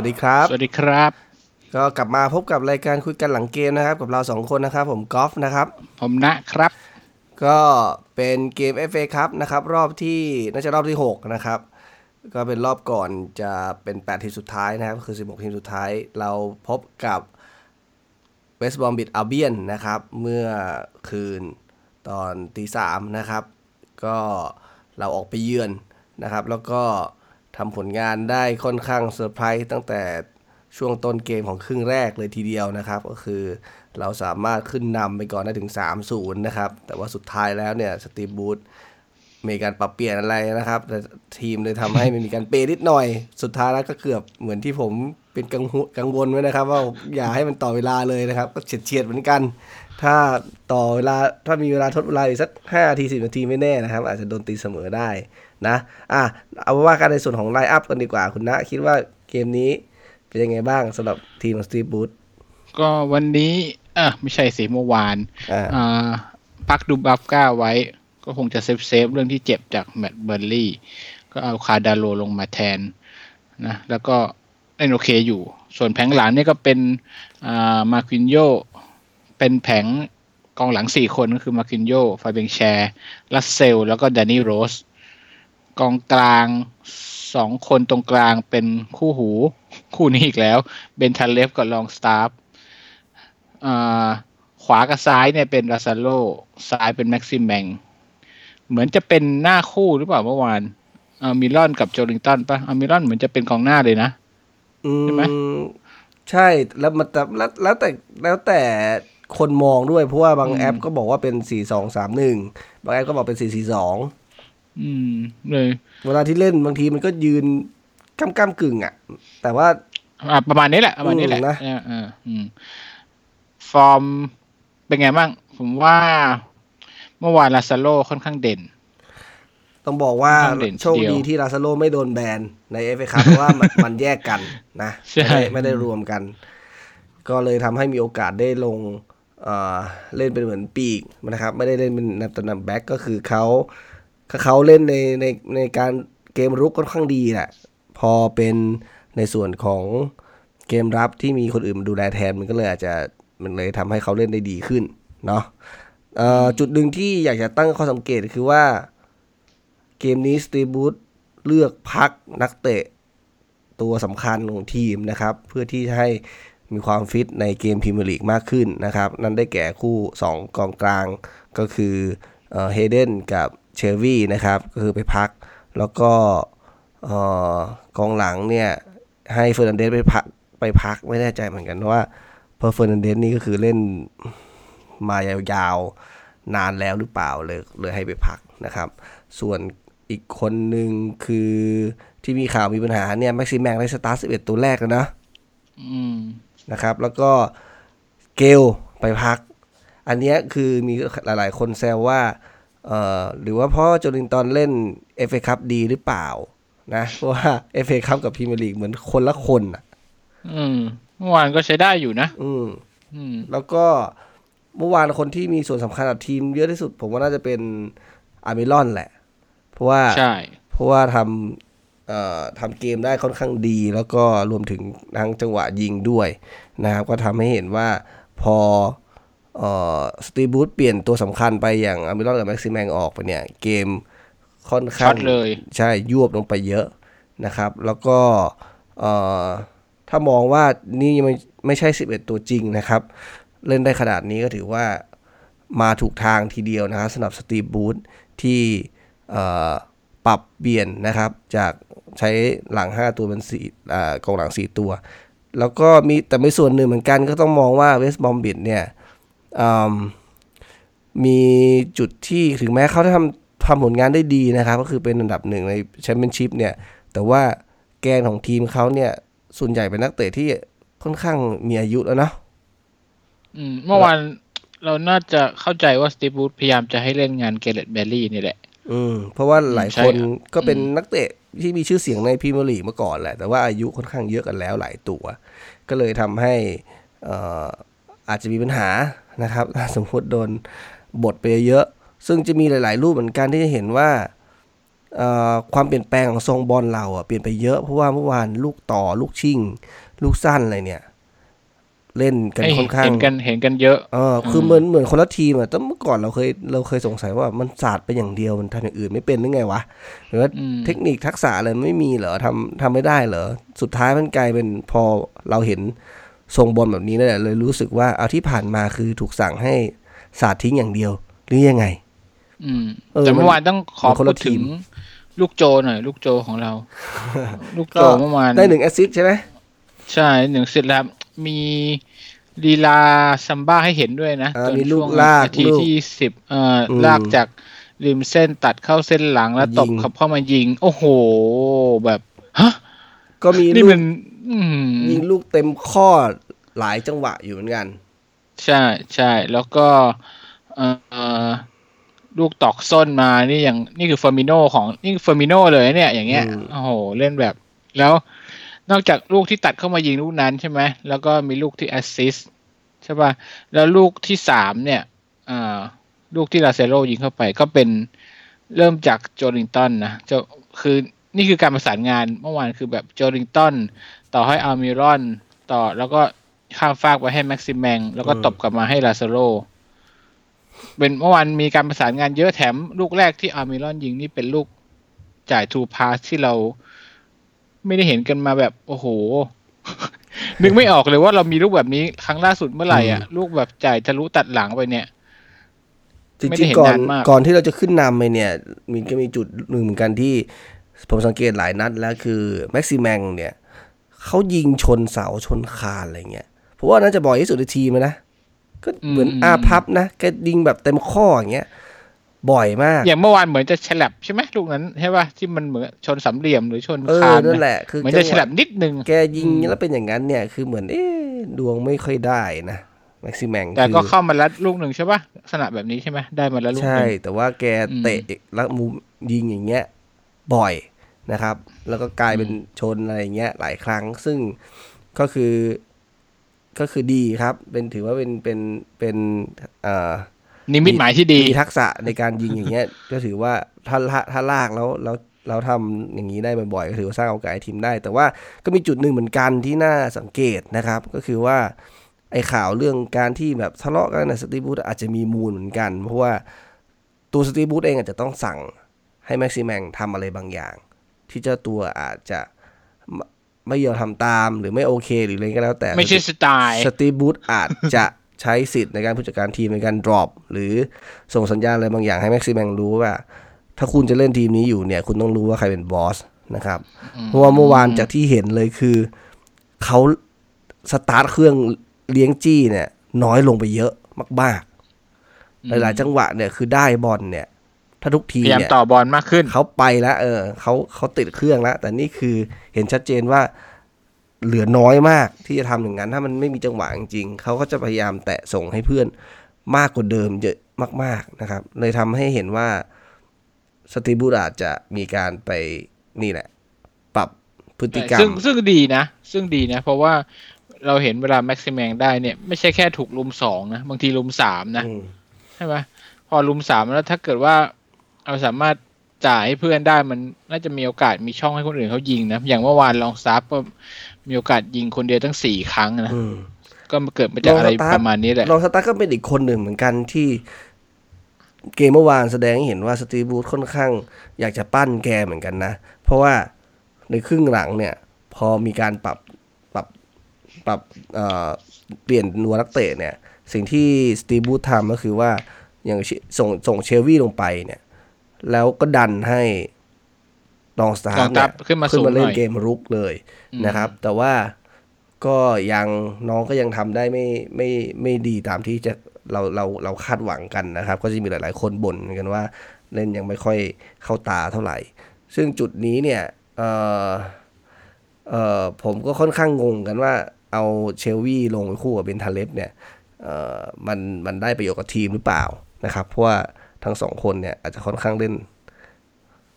สวัสดีครับ สวัสดีครับ ก็กลับมาพบกับรายการคุยกันหลังเกมนะครับ กับเราสองคนนะครับ ผมกอล์ฟนะครับ ผมนะครับ ก็เป็นเกม FA ครับนะครับ รอบที่น่าจะรอบที่ 6 นะครับ ก็เป็นรอบก่อนจะเป็น 8 ทีมสุดท้ายนะครับ คือ 16 ทีมสุดท้าย เราพบกับเวสต์บอมบิดอาเบียนนะครับ เมื่อคืนตอนตีสามนะครับ ก็เราออกไปเยือนนะครับ แล้วก็ ทำผลงานได้ค่อนข้างเซอร์ไพรส์ตั้งแต่ช่วงต้นเกมของครึ่งแรกเลยทีเดียวนะครับ ก็คือเราสามารถขึ้นนำไปก่อนได้ถึง 3-0 นะครับ แต่ว่าสุดท้ายแล้วเนี่ยสตีฟ บรูซมีการปรับเปลี่ยนอะไรนะครับแต่ทีมเลยทำให้มันมีการเป๋นิดหน่อย สุดท้ายแล้วก็เกือบเหมือนที่ผมเป็นกังวลกังวลไว้นะครับ ว่าอย่าให้มันต่อเวลาเลยนะครับ ก็เฉียดเฉียดๆเหมือนกัน ถ้าต่อเวลาถ้ามีเวลาทดเวลาอีกสักห้าทีสิบนาทีไม่แน่นะครับ อาจจะโดนตีเสมอได้ นะอะเอาว่ากันในส่วนของ line up กันดีกว่าคุณนะ คิดว่าเกมนี้เป็นยังไงบ้างสำหรับทีมของสตีฟ บรูซก็วันนี้เออไม่ใช่สิเมื่อวานอ่าอ่าพักดูบราฟก้าไว้ ก็คงจะ save save เรื่องที่เจ็บจากแมตช์เบิร์นลีย์ ก็เอาคาดาโลลงมาแทนนะแล้วก็เล่นโอเคอยู่ ส่วนแผงหลังเนี่ยก็เป็นอ่ามานกิโยเป็นแผงกองหลังสี่คนก็คือมานกิโยฟาเบียน แชร์ลาสเซลส์ แล้วก็แดนนี่โรส กองกลางสองคนตรงกลางเป็นคู่หู คู่นี้อีกแล้ว เบนทาเลบกับลองสตาฟฟ์ขวากับซ้ายเนี่ยเป็นลาซาโร่ซ้ายเป็นแม็กซิแมง เหมือนจะเป็นหน้าคู่หรือเปล่าเมื่อวานอัลมิรอนกับโจลินตันปะอัลมิรอนเหมือนจะเป็นกองหน้าเลยนะใช่ไหมใช่แล้วมันแต่แล้วแล้วแต่แล้วแต่คนมองด้วยเพราะว่าบางแอปก็บอกว่าเป็นสี่สองสามหนึ่งบางแอปก็บอกเป็นสี่สี่สอง อืมเลยเวลาที่เล่นบางทีมันก็ยืนก้ำก้ำกึ่งอะ แต่ว่าอะประมาณนี้แหละประมาณนี้แหละอืมนะเออเอออืมฟอร์มเป็นไงบ้าง ผมว่า เมื่อวานลาซาโลค่อนข้างเด่น ต้องบอกว่าต้องเด่นโชคทีเดีดียวที่ลาซาโลไม่โดนแบนในเอฟเอคัพเพราะว่ามันมันแยกกันนะใช่ไม่ได้ไม่ได้รวมกัน ก็เลยทำให้มีโอกาสได้ลงเอ่อเล่นเป็นเหมือนปีกนะครับ ไม่ได้เล่นเป็นตำแหน่งแบ็กก็คือเขา เขาเล่นในในในการเกมรุกค่อนข้างดีแหละพอเป็นในส่วนของเกมรับที่มีคนอื่นมาดูแลแทนมันก็เลยอาจจะมันเลยทำให้เขาเล่นได้ดีขึ้นเนาะจุดหนึ่งที่อยากจะตั้งข้อสังเกตคือว่าเกมนี้สตีฟ บรูซเลือกพักนักเตะตัวสำคัญของทีมนะครับ เพื่อที่จะให้มีความฟิตในเกมพรีเมียร์ลีกมากขึ้นนะครับ นั่นได้แก่คู่ 2 กองกลางก็คือเฮเดนกับ เชลวี่นะครับ ก็คือไปพัก แล้วก็เอ่อกองหลังเนี่ยให้เฟอร์นันเดซไปพักไปพักไม่แน่ใจเหมือนกันว่าเฟอร์เฟอร์นันเดซนี่ก็คือเล่นมายาวๆนานแล้วหรือเปล่าเลยเลยให้ไปพักนะครับ ส่วนอีกคนหนึ่งคือที่มีข่าวมีปัญหาเนี่ยแม็กซิมแมงได้สตาร์ท11ตัวแรกแล้วนะอืมนะครับ แล้วก็เกลไปพัก อันเนี้ยคือมีหลายๆ คนแซวว่าเอ่อ หรือว่าเพราะโจลินตันเล่น FA คัพดีหรือเปล่า นะเพราะว่า FA คัพกับพรีเมียร์ลีกเหมือนคนละคนอะอืมเมื่อวานก็ใช้ได้อยู่นะ อืมอืมแล้วก็เมื่อวานคนที่มีส่วนสำคัญกับทีมเยอะที่สุด ผมว่าน่าจะเป็นอัลมิรอนแหละ เพราะว่าใช่ เพราะว่าทำเอ่อทำเกมได้ค่อนข้างดี แล้วก็รวมถึงทั้งจังหวะยิงด้วยนะครับ ก็ทำให้เห็นว่าพอเอ่อ สตีฟ บรูซเปลี่ยนตัวสำคัญไปอย่างอัลมิรอนกับแม็กซิแมงออกไปเนี่ย เกมค่อนข้าช็งอตเลยใช่ยวบลงไปเยอะนะครับ แล้วก็เอ่อถ้ามองว่านี่ยังไม่ไม่ใช่ 11 ตัวจริงนะครับ เล่นได้ขนาดนี้ก็ถือว่ามาถูกทางทีเดียวนะครับสำหรับสตีฟบูธที่เอ่อปรับเปลี่ยนนะครับ จากใช้หลัง 5 ตัวเป็นสี่อ่ากองหลัง 4 ตัว แล้วก็มีแต่ไม่ส่วนหนึ่งเหมือนกันก็ต้องมองว่าเวสต์บอมบิดเนี่ยอื มมีจุดที่ถึงแม้เขาจะทำทำผลงานได้ดีนะครับ ก็คือเป็นอันดับหนึ่งในแชมเปี้ยนชิพเนี่ย แต่ว่าแกนของทีมเขาเนี่ย ส่วนใหญ่เป็นนักเตะที่ค่อนข้างมีอายุแล้วเนาะอืม เมื่อวานเราน่าจะเข้าใจว่าสตีฟ บรูซพยายามจะให้เล่นงานแกเร็ธ แบร์รี่นี่แหละ อืม เพราะว่าหลายใช่คนครับก็เป็นนักเตะที่มีชื่อเสียงในพรีเมียร์ลีกมาก่อนแหละ แต่ว่าอายุค่อนข้างเยอะกันแล้วหลายตัว ก็เลยทำให้เอ่ออาจจะมีปัญหา นะครับถ้าสมมติโดนบทไปเยอะ ซึ่งจะมีหลาย ๆ รูปเหมือนกันที่จะเห็นว่าเอ่อความเปลี่ยนแปลงของทรงบอลเราอะเปลี่ยนไปเยอะเพราะว่าเมื่อวานลูกต่อลูกชิ่งลูกสั้นอะไรเนี่ย เล่นกันให้ค่อนข้างเห็นกันเห็นกันเยอะเออคือเหมือนเหมือนคนละทีมอะแต่เมื่อก่อนเราเคยเราเคยสงสัยว่ามันศาสตร์ไปอย่างเดียวมันทำอย่างอื่นไม่เป็นหรือไงวะหรือว่าอืมเทคนิคทักษะอะไรไม่มีเหรอทำทำไม่ได้เหรอสุดท้ายมันกลายเป็นพอเราเห็น ทรงบอลแบบนี้นั่นแหละเลยรู้สึกว่าเอาที่ผ่านมาคือถูกสั่งให้ศาสตร์ทิ้งอย่างเดียว หรือยังไง อืมเออแต่เมื่อวานต้องขอมันคนพูละดถึงทีมลูกโจหน่อย ลูกโจของเรา ลูกโจก็เมื่อวานได้หนึ่งแอสซิสต์ใช่ไหมใช่หนึ่งเสร็จแล้วมีลีลาซัมบ้าให้เห็นด้วยนะอ่าจนมีลูช่กวงลากนาทีลูกที่สิบเอ่ออมลากจากริมเส้นตัดเข้าเส้นหลังแล้วตบยิงขับเข้ามายิง โอ้โห แบบฮะก็มีนี่ลูมักนอืม ยิงลูกเต็มข้อหลายจังหวะอยู่เหมือนกัน ใช่ใช่แล้วก็เอ่อลูกตอกส้นมานี่อย่างนี่คือเฟอร์มิโนของนี่เฟอร์มิโนเลยเนี่ย อย่างเงี้ยอืมโอ้โหเล่นแบบ แล้วนอกจากลูกที่ตัดเข้ามายิงลูกนั้นใช่ไหมแล้วก็มีลูกที่แอสซิสใช่ป่ะแล้วลูกที่สามเนี่ยอ่าลูกที่ลาเซโรยิงเข้าไป ก็เป็นเริ่มจากโจลิงตันนะจะคือนี่คือการประสานงานเมื่อวานคือแบบโจลิงตัน ต่อให้อัลมิรอน ต่อแล้วก็ข้ามฟากไปให้แม็กซิแมง แล้วก็อืมตบกลับมาให้ลาซาโรเป็นเมื่อวานมีการประสานงานเยอะแถมลูกแรกที่อัลมิรอนยิงนี่เป็นลูกจ่าย through pass ที่เราไม่ได้เห็นกันมาแบบ โอ้โห นึกไม่ออกเลยว่าเรามีลูกแบบนี้ครั้งล่าสุดเมื่อไหร่อะ ลูกแบบจ่ายทะลุตัดหลังไปเนี่ยจไม่ได้ริงเห็นๆก่อนนานมากก่อนที่เราจะขึ้นนำไปเนี่ยมีก็มีจุดหนึ่งเหมือนกันที่ผมสังเกตหลายนัดแล้วคือแม็กซิแมงเนี่ย เขายิงชนเสาชนคานอะไรเงี้ยเพราะว่าน่าจะบ่อยที่สุดในทีมเลยนะก็เหมือนอืมอาพับนะแกยิงแบบเต็มข้ออย่างเงี้ยบ่อยมาก อย่างเมื่อวานเหมือนจะฉลับใช่ไหมลูกนั้นใช่ป่ะที่มันเหมือนชนสามเหลี่ยมหรือชนเออคานนั่นนะแหละคือเหมือนจะฉลับนิดนึงแกยิงแล้วเป็นอย่างนั้นเนี่ยคือเหมือนเอ๊ะดวงไม่ค่อยได้นะแม็กซิแมงแต่ก็คือเข้ามาลัดลูกหนึ่งใช่ป่ะลักษณะแบบนี้ใช่ไหมได้มาแล้วลูกหใช่นึ่งแต่ว่าแกอืมเตะแล้วมุมยิงอย่างเงี้ย บ่อย นะครับ แล้วก็กลายเป็นชนอะไรอย่างเงี้ยหลายครั้ง ซึ่งก็คือก็คือดีครับ เป็นถือว่าเป็นเป็นเป็นเอ่อนิมิตหมายที่ดีมีทักษะในการยิงอย่างเงี้ย ก็ถือว่าถ้าถ้าถ้าลากแล้วแล้วเราทำอย่างนี้ได้บ่อยๆก็ถือว่าสร้างโอกาสให้ทีมได้ แต่ว่าก็มีจุดหนึ่งเหมือนกันที่น่าสังเกตนะครับ ก็คือว่าไอ้ข่าวเรื่องการที่แบบทะเลาะกันในสตีบูธอาจจะมีมูลเหมือนกัน เพราะว่าตัวสตีบูธเองอาจจะต้องสั่งให้แม็กซิแมงทำอะไรบางอย่าง ที่เจ้าตัวอาจจะไม่ไม่ยอมทำตามหรือไม่โอเค หรืออะไรก็แล้วแต่ไม่ใช่สไตล์สตีฟบูธอาจจะใช้สิทธิ์ในการผู้จัดการทีมในการ drop หรือส่งสัญญาณอะไรบางอย่างให้แม็กซิแมงรู้ว่า ถ้าคุณจะเล่นทีมนี้อยู่เนี่ย คุณต้องรู้ว่าใครเป็นบอสนะครับเพราะว่าเมื่อวานจากที่เห็นเลยคือเขาสตาร์ทเครื่องเลี้ยงจี้เนี่ย น้อยลงไปเยอะมากๆหลายๆจังหวะเนี่ยคือได้บอลเนี่ย ถ้าทุกทีพยายามเนี่ยต่อบอลมากขึ้นเขาไปแล้วเออเขาเขาติดเครื่องแล้ว แต่นี่คือเห็นชัดเจนว่าเหลือน้อยมากที่จะทำอย่างนั้น ถ้ามันไม่มีจังหวะจริงๆเขาก็จะพยายามแตะส่งให้เพื่อนมากกว่าเดิมเยอะมาก ๆนะครับ เลยทำให้เห็นว่าสตีบูดอาจจะมีการไปนี่แหละ ปรับพฤติกรรซึ่งมซึ่งดีนะ ซึ่งดีนะ เพราะว่าเราเห็นเวลาแม็กซิแมงได้เนี่ย ไม่ใช่แค่ถูกลุมสองนะ บางทีลุมสามนะอืมใช่ไหมพอลุมสามแล้วถ้าเกิดว่า เราสามารถจ่ายให้เพื่อนได้มันน่าจะมีโอกาสมีช่องให้คนอื่นเขายิงนะ อย่างเมื่อวานลองซับก็มีโอกาสยิงคนเดียวตั้งสี่ครั้งนะอืมก็เกิดมาจากอะไรลองสตาฟฟ์ประมาณนี้แหละลองสตาฟฟ์ก็เป็นอีกคนหนึ่งเหมือนกันที่เกมเมื่อวานแสดงให้เห็นว่าสตีฟ บรูซค่อนข้าง อยากจะปั้นแกเหมือนกันนะ เพราะว่าในครึ่งหลังเนี่ย พอมีการปรับปรับปรับเอ่อเปลี่ยนตัวนักเตะเนี่ย สิ่งที่สตีฟ บรูซทำก็คือว่าอย่างเชส่งส่งเชลวี่ลงไปเนี่ย แล้วก็ดันให้ลองสตาฟฟ์ลองสตาฟฟ์ขึ้นมาสูงหน่อยเล่นเกมรุกเลยนะครับ แต่ว่าก็ยังน้องก็ยังทำได้ไม่ไม่ไม่ดีตามที่จะเราเราเราคาดหวังกันนะครับ ก็จะมีหลาย ๆ คนบ่นกันว่าเล่นยังไม่ค่อยเข้าตาเท่าไหร่ ซึ่งจุดนี้เนี่ยเออเออผมก็ค่อนข้างงงกันว่าเอาเชลวี่ลงไปคู่กับเบนทาเลฟเนี่ยเออมันมันได้ประโยชน์กับทีมหรือเปล่านะครับ เพราะว่า ทั้งสองคนเนี่ยอาจจะค่อนข้างเล่น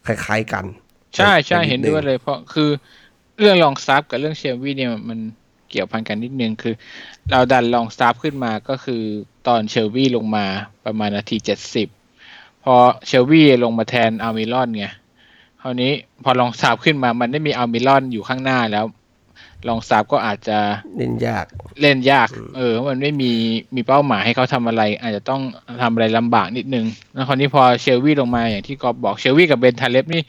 คล้ายๆกัน ใช่ใช่เห็นด้วยเลย เพราะคือเรื่องลองสตาฟฟ์กับเรื่องเชลวี่เนี่ยมันเกี่ยวพันกันนิดนึงคือ เราดันลองสตาฟฟ์ขึ้นมาก็คือตอนเชลวี่ลงมาประมาณนาทีเจ็ดสิบพอเชลวี่ลงมาแทนอัลมิรอนไงคราวนี้พอลองสตาฟฟ์ขึ้นมามันได้มีอัลมิรอนอยู่ข้างหน้าแล้ว ลองสตาฟฟ์ก็อาจจะเล่นยากเล่นยาก เออ มันไม่มีมีเป้าหมายให้เขาทำอะไร อาจจะต้องทำอะไรลำบากนิดนึง แล้วคราวนี้พอเชลวี่ลงมาอย่างที่กอบบอกเชลวี่กับเบนทาเลฟนี่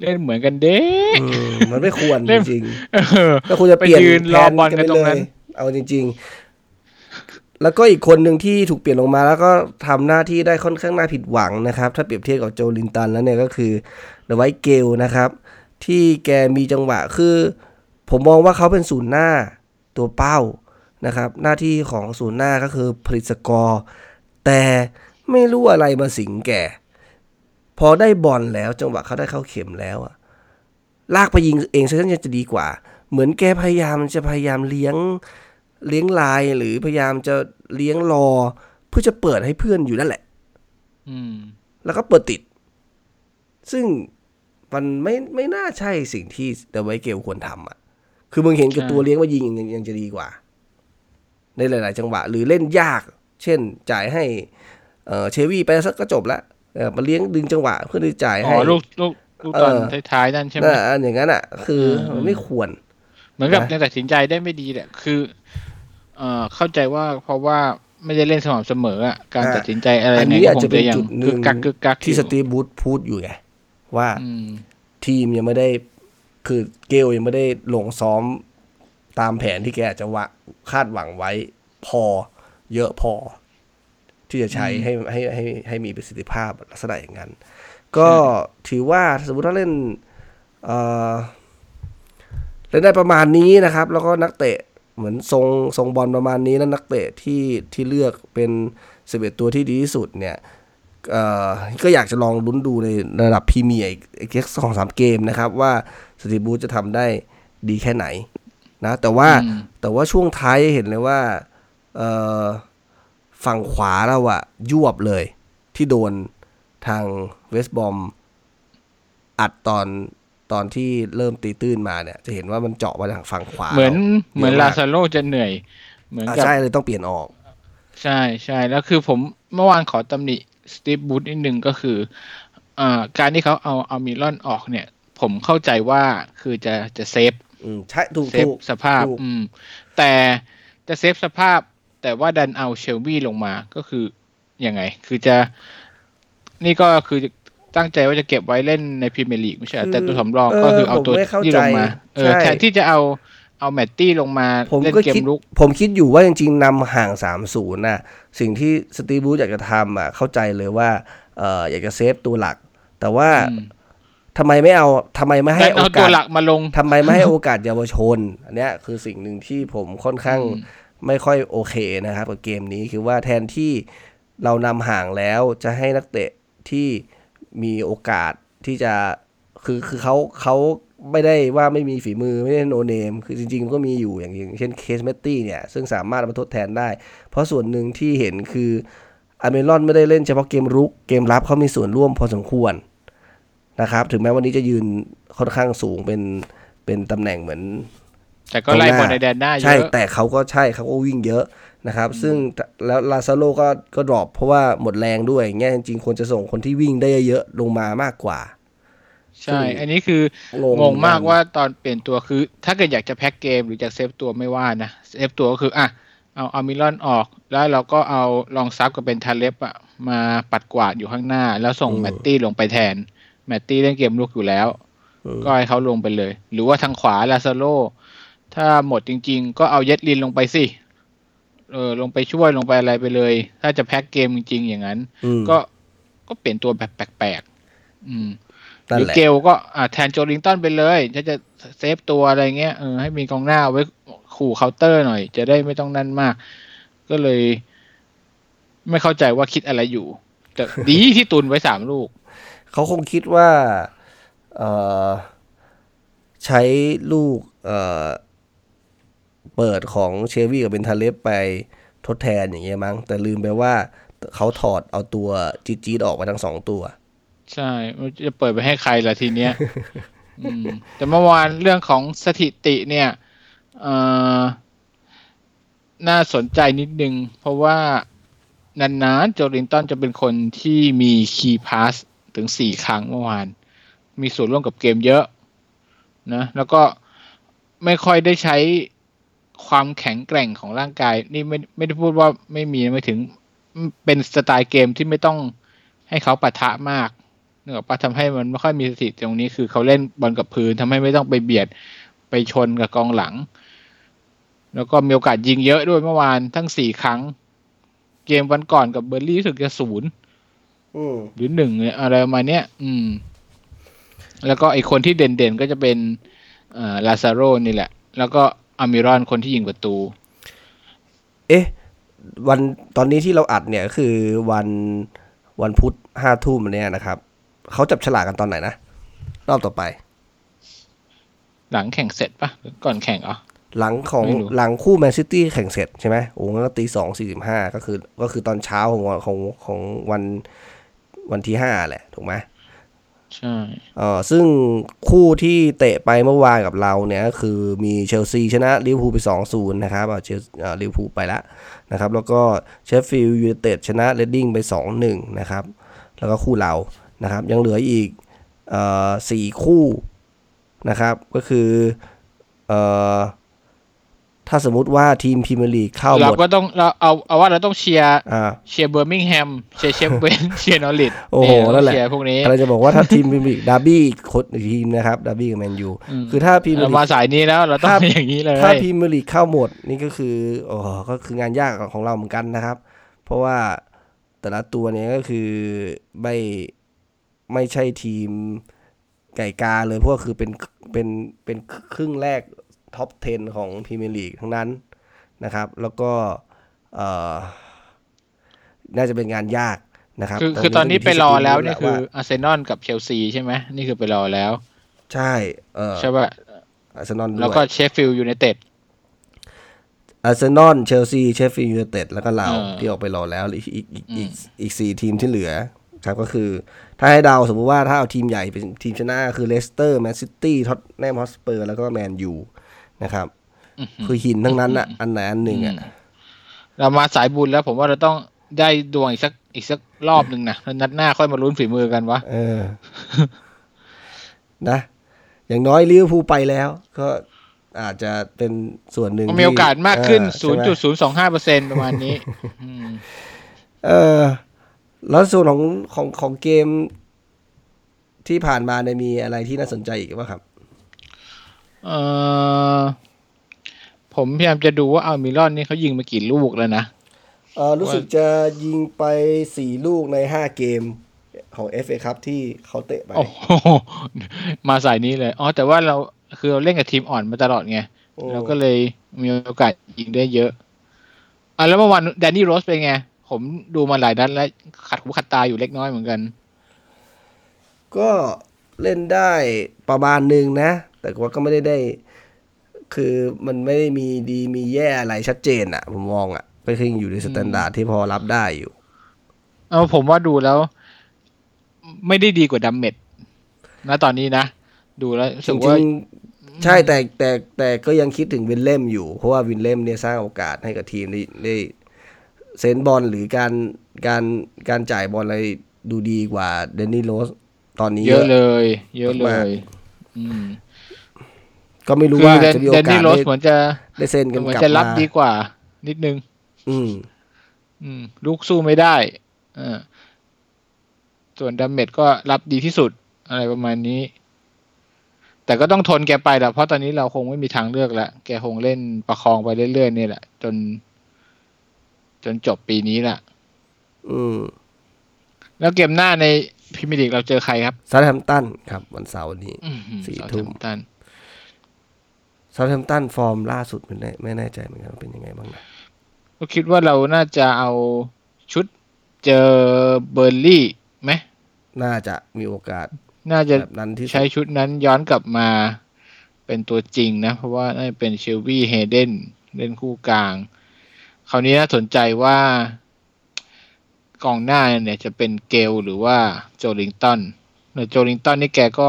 เล่นเหมือนกันเด้อืมมันไม่ควรเล่จนริงเออๆก็ควรจะเปลี่ยนไปยืนแผรอบอลกันตรงนั้นไปเลยเอาจริง ๆ แล้วก็อีกคนหนึ่งที่ถูกเปลี่ยนลงมา แล้วก็ทำหน้าที่ได้ค่อนข้างน่าผิดหวังนะครับ ถ้าเปรียบเทียบกับโจลินตันแล้วเนี่ยก็คือเดอะไวท์เกลนะครับ ที่แกมีจังหวะคือ ผมมองว่าเขาเป็นศูนย์หน้าตัวเป้านะครับ หน้าที่ของศูนย์หน้าก็คือผลิตสกอร์ แต่ไม่รู้อะไรมาสิงแกพอได้บอลแล้วจังหวะเขาได้เข้าเข็มแล้วอะลากไปยิงเองซะนั่นจะดีกว่า เหมือนแกพยายามจะพยายามเลี้ยงเลี้ยงลายหรือพยายามจะเลี้ยงรอ เพื่อจะเปิดให้เพื่อนอยู่นั่นแหละ อืม แล้วก็เปิดติด ซึ่งมันไม่ไม่น่าใช่สิ่งที่เดอะไวท์เกลควรทำอะ คือมึงเห็นกับใช่ตัวเลี้ยงว่ายิงยังยังจะดีกว่า ในหลาย ๆ จังหวะ หรือเล่นยาก เช่นจ่ายให้เอ่อเชวี่ไปสักก็จบละเออมาเลี้ยงดึงจังหวะเพื่อที่จะจ่ายอ๋ให้อลูกลูกลูกตอนเออท้ายๆนั่นใช่ไหมน่ะอันอย่างนั้นอะ คืออมมันไม่ควร เหมือนกับนะยังตัดสินใจได้ไม่ดีแหละคือ เอ่อเข้าใจว่าเพราะว่าไม่ได้เล่นสม่ำเสมออะการอ่าตัดสินใจอะไรอันไงนี้ก็อาจคจะงเป็จะนยังจุดหกึนึ่กงกักกึกกักที่อยู่สตีฟบูธพูดอยู่ไงว่าอืมทีมยังไม่ได้ คือเกลยังไม่ได้ลงซ้อมตามแผนที่แกอาจจะวะคาดหวังไว้พอเยอะพอ ที่จะใช้อืมให้ให้ให้ให้มีประสิทธิภาพลักษณะอย่างนั้น ก็ถือว่าสมมติถ้าเล่นเอ่อเล่นได้ประมาณนี้นะครับ แล้วก็นักเตะเหมือนทรงทรงบอลประมาณนี้แล้วนักเตะที่ที่เลือกเป็นสิบเอ็ดตัวที่ดีที่สุดเนี่ยเอ่อ ก็อยากจะลองลุ้นดูในระดับพรีเมียร์อีกอีกสักสองสามเกมนะครับ ว่าสตีบูธจะทำได้ดีแค่ไหนนะแต่ว่าอืมแต่ว่าช่วงท้ายเห็นเลยว่าเอ่อฝั่งขวาเราอะยวบเลย ที่โดนทางเวสต์บอมอัดตอนตอนที่เริ่มตีตื้นมาเนี่ย จะเห็นว่ามันเจาะมาทางฝั่งขวา เหมือนราเหมือนเยอะลามากซาโลจะเหนื่อย เหมือนอะกับใช่เลยต้องเปลี่ยนออก ใช่ใช่แล้วคือผมเมื่อวานขอตำหนิ สตีฟบูธนิดนึงก็คืออ่าการที่เขาเอาเอามิลอนออกเนี่ย ผมเข้าใจว่าคือจะจะเซฟอืมใช่ถูกเซฟถูกสภาพถูกอืม แต่จะเซฟสภาพ แต่ว่าดันเอาเชลบี้ลงมาก็คือยังไง คือจะ นี่ก็คือตั้งใจว่าจะเก็บไว้เล่นในพรีเมียร์ลีกไม่ใช่เหรอแต่ตัวสำรองก็คือเอาตัวผมไม่เข้าที่ใจลงมาเออใช่แทนที่จะเอา เอาแมตตี้ลงมาผมเล่นก็เกคิดมลุกผมคิดอยู่ว่าจริงๆนำห่างสามศูนย์น่ะสิ่งที่สตีบูธอยากจะทำอะเข้าใจเลยว่าเอ่ออยากจะเซฟตัวหลัก แต่ว่าอืมทำไมไม่เอาทำไมไม่ให้ดันโอเอาตักาวสหลักมาลงทำไมไม่ให้โอกาสเยาวชน อันเนี้ยคือสิ่งหนึ่งที่ผมค่อนข้างอืมไม่ค่อยโอเคนะครับกับเกมนี้คือว่าแทนที่เรานำห่างแล้วจะให้นักเตะที่มีโอกาสที่จะคือคือเขาเขา ไม่ได้ว่าไม่มีฝีมือไม่ได้โนเนม คือจริงๆมันก็มีอยู่อย่างอย่างเช่นเคสเมตตี้เนี่ย ซึ่งสามารถเอามาทดแทนได้ เพราะส่วนหนึ่งที่เห็นคืออเมรอนไม่ได้เล่นเฉพาะเกมรุกเกมรับเขามีส่วนร่วมพอสมควรนะครับ ถึงแม้วันนี้จะยืนค่อนข้างสูงเป็นเป็นตำแหน่งเหมือน แต่ก็ไล่บอลในแดนหน้าเยใช่อะแต่เขาก็ใช่เขาก็วิ่งเยอะนะครับ ซึ่งแล้วลาซาโรก็ก็ drop เพราะว่าหมดแรงด้วยอย่างเงี้ยจริงๆควรจะส่งคนที่วิ่งได้เยอะๆลงมามากกว่า ใช่ อันนี้คืองงงงมากว่าตอนเปลี่ยนตัวคือ ถ้าเกิดอยากจะแพ็กเกมหรือจะ save ตัวไม่ว่านะ save ตัวก็คืออะเอาอัลมิรอนออก แล้วเราก็เอาลองสตาฟฟ์กับเบนทาเล็บอะมาปัดกวาดอยู่ข้างหน้า แล้วส่งแมตตี้ลงไปแทน แมตตี้เล่นเกมรุกอยู่แล้วอืมก็ให้เขาลงไปเลย หรือว่าทางขวาลาซาโรถ้าหมดจริง ๆ ก็เอาเย็ดลินลงไปสิเออลงไปช่วยลงไปอะไรไปเลย ถ้าจะแพ็กเกมจริง ๆ อย่างนั้นอืมก็ก็เปลี่ยนตัวแบบแปลกๆอืม นั่นแหละหรือเกลก็อ่าแทนโจลิงตันไปเลยถ้าจะ save ตัวอะไรเงี้ยเออให้มีกองหน้าเอาไว้ขู่เคาน์เตอร์หน่อย จะได้ไม่ต้องนั่นมาก ก็เลย ไม่เข้าใจว่าคิดอะไรอยู่ แต่ดีที่ตุนไว้สามลูก เขาคงคิดว่าเอ่อใช้ลูกเอ่อเปิดของเชวี่กับเบนทาเลฟไปทดแทนอย่างเงี้ยมั้ง แต่ลืมไปว่าเขาถอดเอาตัวจีจีดออกไปทั้งสองตัว ใช่มันจะเปิดไปให้ใครล่ะทีเนี้ยอืมแต่เมื่อวานเรื่องของสถิติเนี่ยเอ่อน่าสนใจนิดนึง เพราะว่านานๆโจลินตันจะเป็นคนที่มีคีย์พาสถึงสี่ครั้งเมื่อวาน มีส่วนร่วมกับเกมเยอะนะแล้วก็ไม่ค่อยได้ใช้ความแข็งแกร่งของร่างกาย นี่ไม่ไม่ได้พูดว่าไม่มีไม่ถึงเป็นสไตล์เกมที่ไม่ต้องให้เขาปะทะมาก เนื่องจากปะทำให้มันไม่ค่อยมีสถิติตรงนี้คือเขาเล่นบอลกับพื้นทำให้ไม่ต้องไปเบียดไปชนกับกองหลัง แล้วก็มีโอกาสยิงเยอะด้วยเมื่อวานทั้งสี่ครั้ง เกมวันก่อนกับเบอร์ลี่รู้สึกจะศูนย์อืมหรือหนึ่งเนี่ยอะไรประมาณเนี้ยอืม แล้วก็ไอคนที่เด่นๆก็จะเป็นเอ่อลาซาโรนี่แหละ แล้วก็อามิรอนคนที่ยิงประตู เอ๊ะ วันตอนนี้ที่เราอัดเนี่ยก็คือวันวันพุธห้าทุ่มเนี่ยนะครับ เขาจับฉลากกันตอนไหนนะ รอบต่อไป หลังแข่งเสร็จปะหรือก่อนแข่งเหรอหลังของไม่รู้หลังคู่แมนซิตี้แข่งเสร็จใช่ไหมโอ้งั้นก็ตีสองสี่สิบห้าก็คือ ก็คือตอนเช้าของวันของของวันวันที่ห้าแหละ ถูกไหมใช่เออซึ่งคู่ที่เตะไปเมื่อวานกับเราเนี่ยก็คือมีเชลซีชนะลิเวอร์พูลไป2-0นะครับอ่าเชลเอ่อลิเวอร์พูลไปแล้วนะครับ แล้วก็เชฟฟิลด์ยูไนเต็ดชนะเรดดิ้งไป2-1นะครับ แล้วก็คู่เรา นะครับ ยังเหลืออีกเอ่อสี่คู่นะครับ ก็คือเอ่อถ้าสมมุติว่าทีมพรีเมียร์ลีกเข้าหมดเราก็ต้องเราเอาเอาว่าเราต้องเชียร์อ่าเชียร์เบอร์มิงแฮมเชียร์เชฟเวนส์เชียร์นอริชโอ้โหนั่นแหละเชียร์พวกนี้อะไรจะบอกว่าถ้าทีมพรีเมียร์ลีกดาร์บี้คนทีมนะครับดาร์บี้กับแมนยูอืมคือถ้าพรีเมียร์ลีกเรามาสายนี้แล้วเราต้องถ้าเป็นอย่างนี้เลยถ้าพรีเมียร์ลีกเข้าหมดนี่ก็คือโอ้ก็คืองานยากของเราเหมือนกันนะครับ เพราะว่าแต่ละตัวเนี่ยก็คือไม่ ไม่ใช่ทีมไก่กาเลยเพราะว่าคือเป็นเป็นเป็นครึ่งแรก top 10 ของพรีเมียร์ลีกทั้งนั้นนะครับ แล้วก็เอ่อน่าจะเป็นงานยากนะครับคือตรงคือตอนนี้ไปรอแล้วก็นี่ยู่ที่คือสตรีมอาร์เซนอลกับเชลซีใช่ไหมนี่คือไปรอแล้ว ใช่เออใช่ป่ะอาร์เซนอลด้วยแล้วก็เชฟฟิลด์ยูไนเต็ดอาร์เซนอลเชลซีเชฟฟิลด์ยูไนเต็ดแล้วก็เราเออที่ออกไปรอแล้วอีกอีกอีกอืมอีกอีกสี่ทีมที่เหลือ ครับก็คือ ถ้าให้เดาสมมุติว่าถ้าเอาทีมใหญ่เป็นทีมชนะก็คือเลสเตอร์แมนซิตี้ท็อตแนมฮอสเปอร์ แล้วก็แมนยูนะครับ คือหินทั้งนั้นอะอันไหนอันหนึ่งอะเรามาสายบุญแล้วผมว่าเราต้องได้ดวงอีกสักอีกสักรอบหนึ่งนะแล้วนัดหน้าค่อยมาลุ้นฝีมือกันวะเออ นะ อย่างน้อยลิเวอร์พูลไปแล้ว ก็อาจจะเป็นส่วนหนึ่งมันมีโอกาสมากขึ้นเออใช่ไหม0.025เปอร์เซ็นประมาณนี้อืมเออ แล้วส่วนของของของเกมที่ผ่านมาเนี่ยมีอะไรที่น่าสนใจอีกบ้างครับ เออผมพยายามจะดูว่าเอามิลอนนี่เขายิงมากี่ลูกแล้วนะ เออรู้สึกจะยิงไปสี่ลูกในห้าเกมของ FA ครับที่เขาเตะไป โอ้โห มาสายนี้เลย อ๋อ แต่ว่าเราคือเราเล่นกับทีมอ่อนมาตลอดไงโอ้เราก็เลยมีโอกาสยิงได้เยอะ อะแล้วเมื่อวานแดนนี่โรสเป็นไง ผมดูมาหลายนัดแล้วขัดหูขัดตาอยู่เล็กน้อยเหมือนกัน ก็เล่นได้ประมาณหนึ่งนะ แต่ว่าก็ไม่ได้ได้ คือมันไม่ได้มีดีมีแย่อะไรชัดเจนอะผมมองอะก็คืออยู่ใน standard ที่พอรับได้อยู่ เอาผมว่าดูแล้ว ไม่ได้ดีกว่าดัมเม็ตต์นะตอนนี้นะ ดูแล้วรู้สึกว่าจริงๆใช่แต่แต่แต่ก็ยังคิดถึงวิลเล็มส์อยู่ เพราะว่าวิลเล็มส์เนี่ยสร้างโอกาสให้กับทีมได้ได้ sense บอลหรือการการการจ่ายบอลอะไรดูดีกว่าแดนนี่โรสตอนนี้เยอะเลย เยอะเลมากยอืมก็ไม่รู้คือว่าแดนจะมีโอแดนกานี่สโรสได้เหมือนจะได้เซ็นกันเหมือนกลับจะรับมาดีกว่า นิดนึง อืม อืม ลูกสู้ไม่ได้เออส่วนดาเมจก็รับดีที่สุด อะไรประมาณนี้ แต่ก็ต้องทนแกไปแหละเพราะตอนนี้เราคงไม่มีทางเลือกแล้ว แกคงเล่นประคองไปเรื่อยๆนี่แหละ จน จนจบปีนี้แหละอืมแล้วเกมหน้าในพรีเมียร์ลีกเราเจอใครครับซา u t แฮมตันครับ วันเสาร์นี้อืมสี่เซาท์ทุ่มแฮมป์ตันซา u t แฮมตันฟอร์มล่าสุดไม่แน่ไม่แน่ใจเหมือนกันว่าเป็นยังไงบ้างนะก็คิดว่าเราน่าจะเอาชุดเจอเบิร์นลีย์ไหมน่าจะมีโอกาส น่าจะแบบนั้นที่สุดใช้ชุดนั้นย้อนกลับมาเป็นตัวจริงนะ เพราะว่าน่าจะเป็นเชลวี่เฮเดนเล่นคู่กลาง คราวนี้น่าสนใจว่ากองหน้าเนี่ยจะเป็นเกลหรือว่าโจลิงตันแต่โจลิงตันนี่แกก็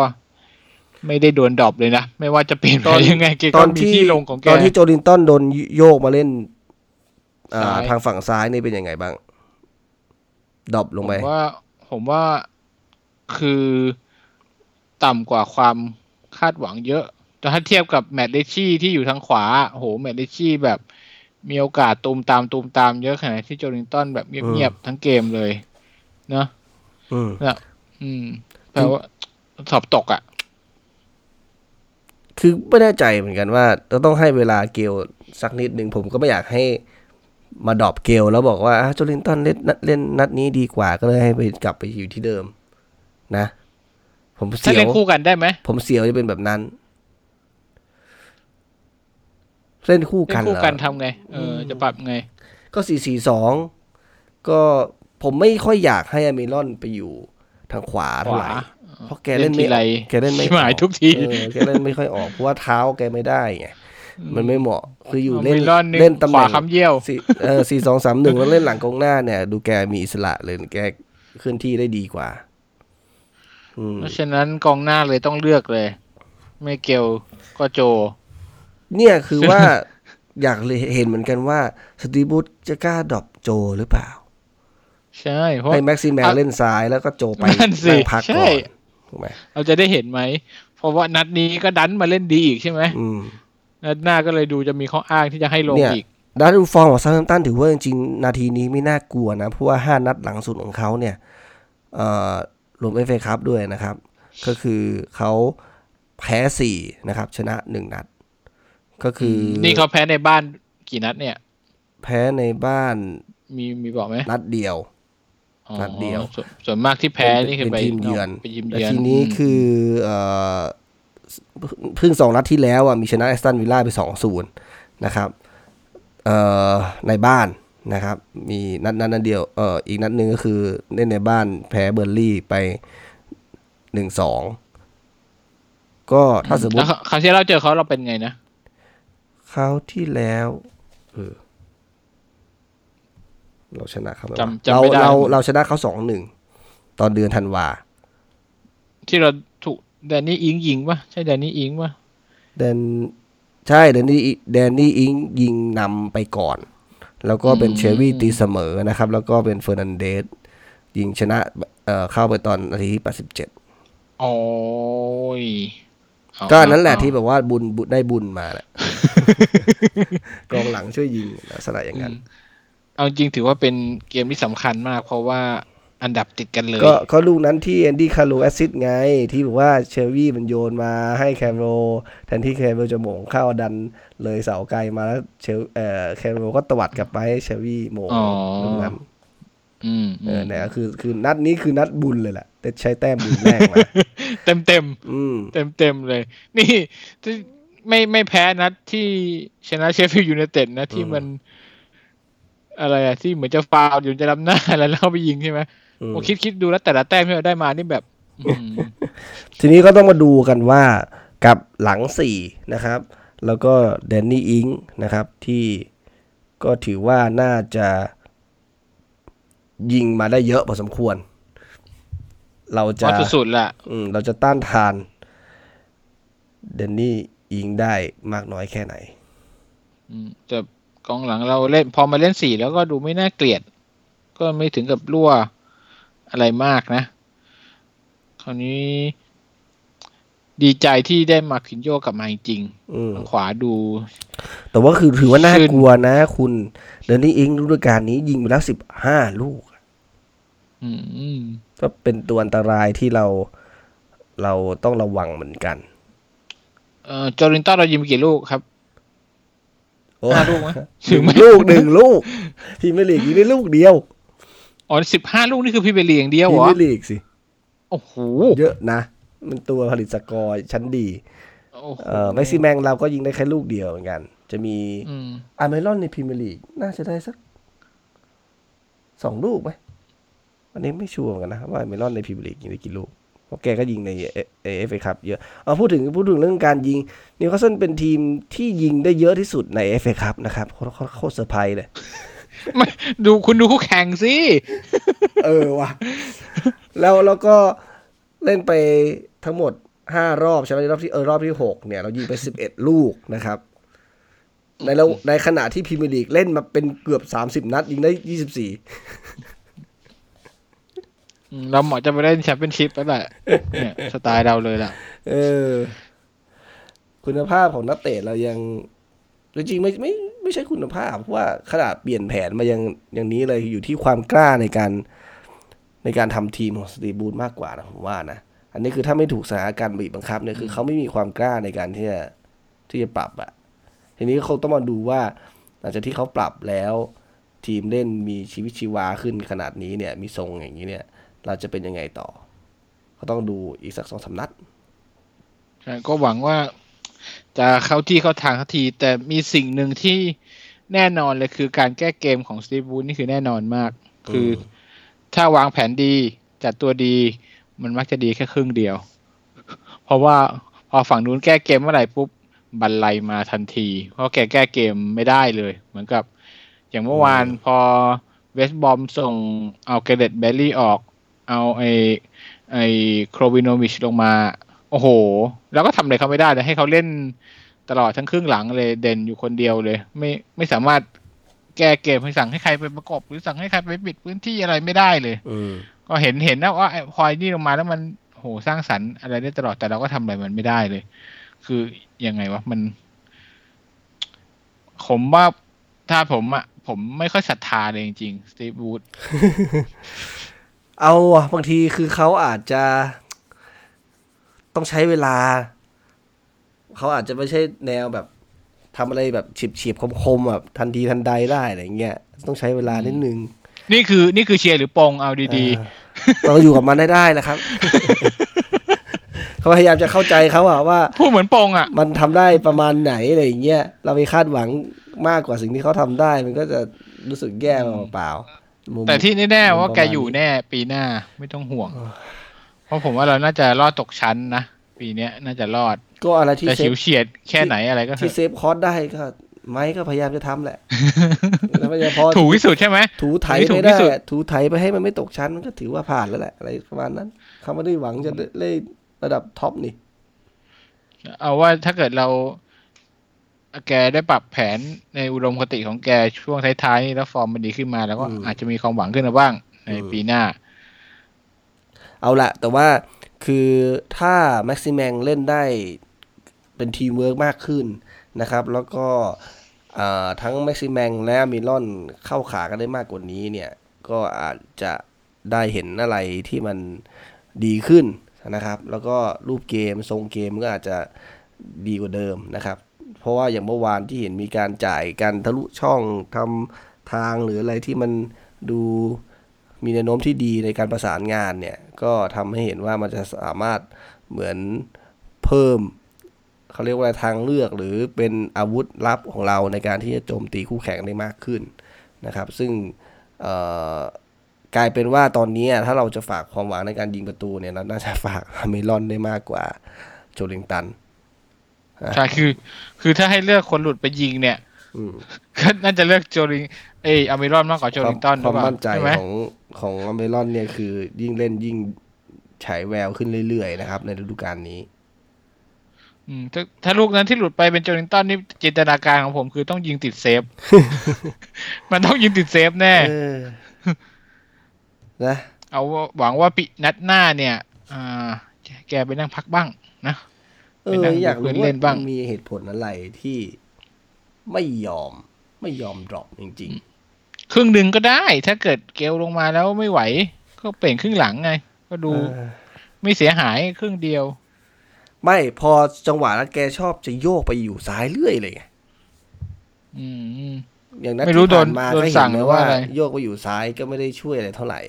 ไม่ได้โดน drop เลยนะ ไม่ว่าจะเปลี่ยนไปยังไงแกก็มีที่ที่ลงของแกตอนตอนที่โจลินตันโดนโยกมาเล่นอ่าซ้ายทางฝั่งซ้ายนี่เป็นยังไงบ้าง drop ลงไปผมว่า ผมว่าคือต่ำกว่าความคาดหวังเยอะแต่ถ้าเทียบกับแมตต์ ริตชี่ที่อยู่ทางขวาโอ้โหแมตต์ ริตชี่แบบ มีโอกาสตูมตามตูมตามเยอะขนาดที่โจลิงตันแบบเงียบๆทั้งเกมเลยเนาะอืมนะอืมแปลว่าสอบตกอะ คือไม่แน่ใจเหมือนกันว่าเราต้องให้เวลาเกลสักนิดหนึ่งผมก็ไม่อยากให้มา drop เกลแล้วบอกว่าอะโจลินตันเล่นนัดเล่นนัดนี้ดีกว่าก็เลยให้ไปกลับไปอยู่ที่เดิม นะ ผมถ้าเสียเล่นวคู่กันได้ไหมผมเสียวจะเป็นแบบนั้น เล่นคู่เล่กันนเหคู่รอกันทำไง เออจะปรับไง ก็สี่สี่สองก็ผมไม่ค่อยอยากให้อเมรอนไปอยู่ทางขวาเท่าไหร่ขวาเพราะแกเล่นทีไม่ไรแกเล่นไม่ชิบหายออทุกทีเออแกเล่นไม่ค่อยออกเพราะว่าเท้าแกไม่ได้ไงมันไม่เหมาะคืออยู่เอาเล่นมิลอนนี่เล่นตำแหขวาน่งคำเยี่ยวสี่เออสี่สองสามหนึ่งแล้วเล่นหลังกองหน้าเนี่ย ดูแกมีอิสระเลยแกเคลื่อนที่ได้ดีกว่าอืมเพราะฉะนั้นกองหน้าเลยต้องเลือกเลย ไม่เกลก็โจ เนี่ยคือว่าอยากเลยเห็นเหมือนกันว่าสตีบูธจะกล้าดรอปโจหรือเปล่า ใช่เพราะให้แม็กซิแมนอะเล่นซ้ายแล้วก็โจไปนั่นสินั่งพักใช่ก่อนถูกไหมเราจะได้เห็นไหม เพราะว่านัดนี้ก็ดันมาเล่นดีอีกใช่ไหมอืมนัดหน้าก็เลยดูจะมีข้ออ้างที่จะให้ลงเนี่ยอีกด้านดูฟอร์มของซา u t ตันถือว่าจริงๆ นาทีนี้ไม่น่ากลัวนะ เพราะว่าห้านัดหลังสุดของเขาเนี่ยเอ่อรวมเอฟเอคัพด้วยนะครับ ก็คือเขาแพ้สี่นะครับ ชนะหนึ่งนัด ก็คืออนี่เขาแพ้ในบ้านกี่นัดเนี่ย แพ้ในบ้านมีมีบอกไหมนัดเดียวอ๋อนัดเดียวส่วนส่วนมากที่แพ้นี่คือเป็นไปทีมเยือนไปยิมแต่เยือนทีนี้คือเอ่อเพิ่งสองนัดที่แล้วอะมีชนะแอสตันวิลล่าไปสองศูนย์นะครับเอ่อในบ้านนะครับ มีนัดนัดนัดเดียวเอ่ออีกนัดหนึ่งก็คือเล่นในบ้านแพ้เบอร์ลี่ไปหนึ่งสองก็ถ้าสมมแล้วติคราวที่เราเจอเขาเราเป็นไงนะ คราวที่แล้วเออเราชนะเขาไหมวะจำจำเราไม่ได้เราเราชนะเขาสองหนึ่งตอนเดือนธันวา ที่เราถูกแดนนี่อิงยิงปะใช่แดนนี่อิงปะแดนใช่แดนนี่แดนนี่อิงส์ยิงนำไปก่อน แล้วก็เป็นเชลวี่ตีเสมอนะครับ แล้วก็เป็นเฟอร์นันเดสยิงชนะเอ่อเข้าไปตอนนาทีที่87โอ้ยเอาก็อั นนั้นแหละเอาที่แบบว่าบุญบุญได้บุญมาแหละกองหลังช่วยยิงลักษณะอย่างนั้น เอาจริงถือว่าเป็นเกมที่สำคัญมาก เพราะว่าอันดับติดกันเลย ก็เขาลูกนั้นที่แอนดี้แคร์โรล assist ไง ที่บอกว่าเชลวี่มันโยนมาให้แคร์โรลแทนที่แคร์โรลจะโหม่งเข้าดันเลยเสาไกลมาแล้วเชลเอ่อแคร์โรลก็ตวัดกลับไปให้เชลวี่โหม่งอ๋อลูกนั้นอืม เออเนี่ยคือคือนัดนี้คือนัดบุญเลยแหละแต่ใช้แต้มบุญแรกมาเต็มเต็มอืมเต็มเต็มๆเลย นี่ที่ไม่ไม่แพ้นัดที่ชนะเชฟฟิลด์ยูไนเต็ดนะที่มัน อะไรอะที่เหมือนจะฟาวล์อยู่จะรับหน้าแล้วเข้าไปยิงใช่ไหมอืมผมคิดคิดดูแล้วแต่ละแต้มที่เราได้มานี่แบบอืมทีนี้ก็ต้องมาดูกันว่ากับหลังสี่นะครับ แล้วก็แดนนี่อิงนะครับ ที่ก็ถือว่าน่าจะ ยิงมาได้เยอะพอสมควร เราพจะอสุดๆแหละอืมเราจะต้านทานแดนนี่อิงได้มากน้อยแค่ไหน อืมแต่กองหลังเราเล่น พอมาเล่นสี่แล้วก็ดูไม่น่าเกลียด ก็ไม่ถึงกับรั่วอะไรมากนะ คราวนี้ดีใจที่ได้มาคินโยกลับมาจริงอืมๆทางขวาดู แต่ว่าคือถือว่าน่าขึ้นกลัวนะ คุณเดนนี่อิงฤดูกาลนี้ยิงไปแล้วสิบห้าลูกอืม ก็เป็นตัวอันตรายที่เราเราต้องระวังเหมือนกัน เอ่อโจลินตันเรายิงไปกี่ลูกครับโอ้ห้าลูกไหมถึงลูกหนึ่งลูกพรีเมียร์ลีกยิงได้ลูกเดียว อ๋อสิบห้าลูกนี่คือพี่เบลีอย่างเดียวรีเหรอพรีเมียร์ลีกสิ โอ้โห เยอะนะ มันตัวผลิตสกอร์ชั้นดีโอ้โหเอ่อแม็กซิแมงเราก็ยิงได้แค่ลูกเดียวเหมือนกัน จะมีอืมอัลเมรอนในพรีเมียร์ลีกน่าจะได้สักสองลูกไหม อันนี้ไม่ sure เหมือนกันนะว่าอัลเมรอนในพรีเมียร์ลีกยิงได้กี่ลูกเพราะแกก็ยิงในเอเอฟเอคัพเยอะเอาพูดถึงพูดถึงเรื่องการยิงนิวคาสเซิลเป็นทีมที่ยิงได้เยอะที่สุดในเอฟเอคัพนะครับโคตรโคตรเซอร์ไพรส์เลยไม่ดูคุณดูคู่แข่งสิ เออว่ะ แล้วแล้วก็เล่นไปทั้งหมดห้ารอบใช่ไหมรอบที่เออรอบที่หกเนี่ย เรายิงไปสิบเอ็ดลูกนะครับ ในแล้วในขณะที่พรีเมียร์ลีกเล่นมาเป็นเกือบสามสิบนัด ยิงได้ยี่สิบสี่อืม เราเหมาะจะไปเล่นแชมเปี้ยนชิพแล้วแหละเนี่ยสไตล์เราเลยล่ะ เออ คุณภาพของนักเตะเรายังจริงๆไม่ไม่ไม่ใช่คุณภาพเพราะว่าขนาดเปลี่ยนแผนมายังอย่างนี้เลยอยู่ที่ความกล้าในการในการทำทีมของสตีบูธมากกว่านะผมว่านะ อันนี้คือถ้าไม่ถูกสถานการณ์บีบบังคับเนี่ยคือเขาไม่มีความกล้าในการที่จะที่จะปรับอะทีนี้เขาต้องมาดูว่า หลังจากที่เขาปรับแล้ว ทีมเล่นมีชีวิตชีวาขึ้นขนาดนี้เนี่ย มีทรงอย่างนี้เนี่ย เราจะเป็นยังไงต่อเขาต้องดูอีกสักสองสามนัดใช่ก็หวังว่าจะเข้าที่เข้าทางทันที แต่มีสิ่งหนึ่งที่แน่นอนเลยคือการแก้เกมของสตีฟวูดนี่คือแน่นอนมาก คือ ถ้าวางแผนดีจัดตัวดี มันมักจะดีแค่ครึ่งเดียว เพราะว่าพอฝั่งนู้นแก้เกมเมื่อไหร่ปุ๊บบรรลัยมาทันที เพราะแกแก้เกมไม่ได้เลย เหมือนกับ อย่างเมื่อวานพอเวสต์บรอมส่งเอาเกเรตเบลลี่ออก เอาไอ้ไอ้โครวิโนวิชลงมา โอ้โห แล้วก็ทำอะไรเขาไม่ได้เลยให้เขาเล่นตลอดทั้งครึ่งหลังเลยเด่นอยู่คนเดียวเลย ไม่ไม่สามารถแก้เกมให้สั่งให้ใครไปประกบ หรือสั่งให้ใครไปปิดพื้นที่อะไรไม่ได้เลยอืมก็เห็นเห็นนะว่าไอ้พลอยนี่ลงมาแล้วมันโหสร้างสรรค์อะไรได้ตลอดแต่เราก็ทำอะไรมันไม่ได้เลย คือยังไงวะมันผมว่าถ้าผมอะผมไม่ค่อยศรัทธาเลยจริงๆสตีฟวูด เอาอะบางทีคือเขาอาจจะต้องใช้เวลา เขาอาจจะไม่ใช่แนวแบบทำอะไรแบบเฉียบเฉียบๆคมๆแบบทันทีทันใดได้อะไรเงี้ยต้องใช้เวลานิดนึง นี่คือนี่คือเชียร์หรือปงเอาดีเออต้องอยู่กับมันได้ได้นะครับเขาพยายามจะเข้าใจเขาอะว่าๆพูดเหมือนปงอะมันทำได้ประมาณไหนอะไรอย่างเงี้ยเราไปคาดหวังมากกว่าสิ่งที่เขาทำได้ มันก็จะรู้สึกแย่เปล่าๆมุม แต่ที่แน่ๆว่าประมาณแกอยู่แน่ ปีหน้าไม่ต้องห่วง เพราะผมว่าเราน่าจะรอดตกชั้นนะปีเนี้ยน่าจะรอด ก็อะไรที่แต่เซฉิฟวเฉียดแค่ไหนอะไรก็เถที่อะเซฟคอร์สได้ก็ไม้ก็พยายามจะทำแหละแล้วพยายามพอถูกที่สุดใช่ไหมถูไถถูไม่กที่ได้สุดถูไถไปให้มันไม่ตกชั้นมันก็ถือว่าผ่านแล้วแหละอะไรประมาณนั้นเขาไม่ได้หวังจะเล่นระดับท็อปนี่ เอาว่าถ้าเกิดเรา แกได้ปรับแผนในอุดมคติของแกช่วงท้ายๆนี่แล้วฟอร์มมันดีขึ้นมาแล้วก็อืมอาจจะมีความหวังขึ้นมาบ้างในอืมปีหน้า เอาละแต่ว่าคือถ้าแม็กซิแมงเล่นได้เป็นทีมเวิร์กมากขึ้นนะครับ แล้วก็อ่าทั้งแม็กซิแมงและมิรอนเข้าขากันได้มากกว่านี้เนี่ย ก็อาจจะได้เห็นอะไรที่มันดีขึ้นนะครับ แล้วก็รูปเกมทรงเกมก็อาจจะดีกว่าเดิมนะครับ เพราะว่าอย่างเมื่อวานที่เห็นมีการจ่ายการทะลุช่องทำทางหรืออะไรที่มันดูมีแนวโน้มที่ดีในการประสานงานเนี่ย ก็ทำให้เห็นว่ามันจะสามารถเหมือนเพิ่มเขาเรียกว่าทางเลือกหรือเป็นอาวุธลับของเราในการที่จะโจมตีคู่แข่งได้มากขึ้นนะครับ ซึ่งกลายเป็นว่าตอนนี้ถ้าเราจะฝากความหวังในการยิงประตูเนี่ยเราน่าจะฝากเมลอนได้มากกว่าโจลิงตัน ใช่คือ คือถ้าให้เลือกคนหลุดไปยิงเนี่ยอืมก็น่าจะเลือกโจลิงเอ้ยอัลเมรอนมากกว่าโจลิงตันหรือเปล่มั่นใจใช่ไหมของของเมรอนเนี่ยคือยิ่งเล่นยิ่งฉายแววขึ้นเรื่อยๆนะครับ ในฤดูกาลนี้อืมถ้าถ้าลูกนั้นที่หลุดไปเป็นโจลิงตันนี่จินตนาการของผมคือต้องยิงติดเซฟ มันต้องยิงติดเซฟแน่เออนะเอาว่าหวังว่าปีนัดหน้าเนี่ยอ่าแกไปนั่งพักบ้างนะ เอไปอนั่งอยากดูรู้เพื่อนเล่ว่านบ้างมีเหตุผลอะไรที่ไม่ยอมไม่ยอมดรอปจริงครึ่งหนึ่งก็ได้ ถ้าเกิดเกลลงมาแล้วไม่ไหว ก็เปลี่ยนครึ่งหลังไง ก็ๆดูเออไม่เสียหายครึ่งเดียว ไม่พอจังหวะแล้วแกชอบจะโยกไปอยู่ซ้ายเรื่อยเลยไงอืมอย่างนั้นไม่รู้ที่ผ่านมาโดนก็สั่เห็นงไหมหรือว่าว่าอะไรโยกไปอยู่ซ้ายก็ไม่ได้ช่วยอะไรเท่าไหร่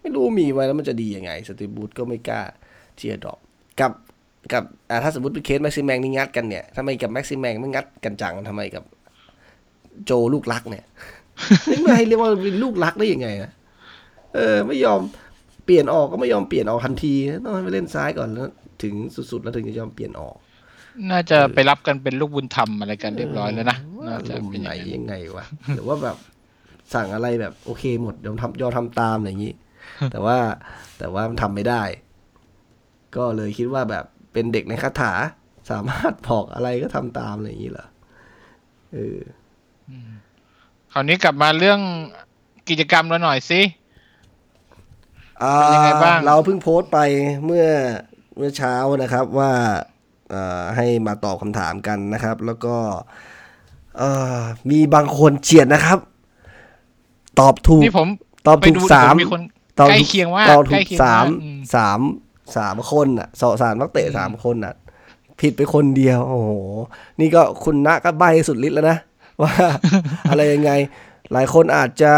ไม่รู้มีไว้แล้วมันจะดียังไง สตีฟบรูซก็ไม่กล้าที่จะ drop กับ กับอ่าถ้าสมมติเป็นเคสแม็กซิแมงนี่งัดกันเนี่ยทำไมกับแม็กซิแมงไม่งัดกันจังทำไมกับโจลูกรักเนี่ยไม่ให้เรียกว่าเป็นลูกรักได้ยังไงนะเออ ไม่ยอมเปลี่ยนออกก็ไม่ยอมเปลี่ยนออกทันทีต้องให้ไปเล่นซ้ายก่อนแล้วถึงสุดๆแล้วถึงจะยอมเปลี่ยนออก น่าจะไปรับกันเป็นลูกบุญธรรมอะไรกันเรียบร้อยแล้วนะน่าจะเป็นอารมณ์ไหนอย่างนั้นยังไงวะหรือว่าแบบสั่งอะไรแบบโอเคหมดยอมทำยอมทำตามอะไรอย่างนี้แต่ว่าแต่ว่ามันทำไม่ได้ ก็เลยคิดว่าแบบ เป็นเด็กในคาถา สามารถบอกอะไรก็ทำตามอะไรอย่างนี้เหรอเออคราวนี้กลับมาเรื่องกิจกรรมเราหน่อยสิอ่าเป็นยังไงบ้างเราเพิ่งโพสต์ไปเมื่อเมื่อเช้านะครับว่าเอ่อให้มาตอบคำถามกันนะครับ แล้วก็เอ่อมีบางคนเฉียดนะครับ ตอบถูกนี่ผมตอบไปถูกดูสามมีคนตอบใกล้ถูกเคียงมากตอบถูใกล้กเคียงสามมากอืมสาม สามคนอะสองสามนักเตะสามคนอะ ผิดไปคนเดียว โอ้โห นี่ก็คุณณะก็ใบสุดฤทธิ์แล้วนะ ว่าอะไรยังไง หลายคนอาจจะ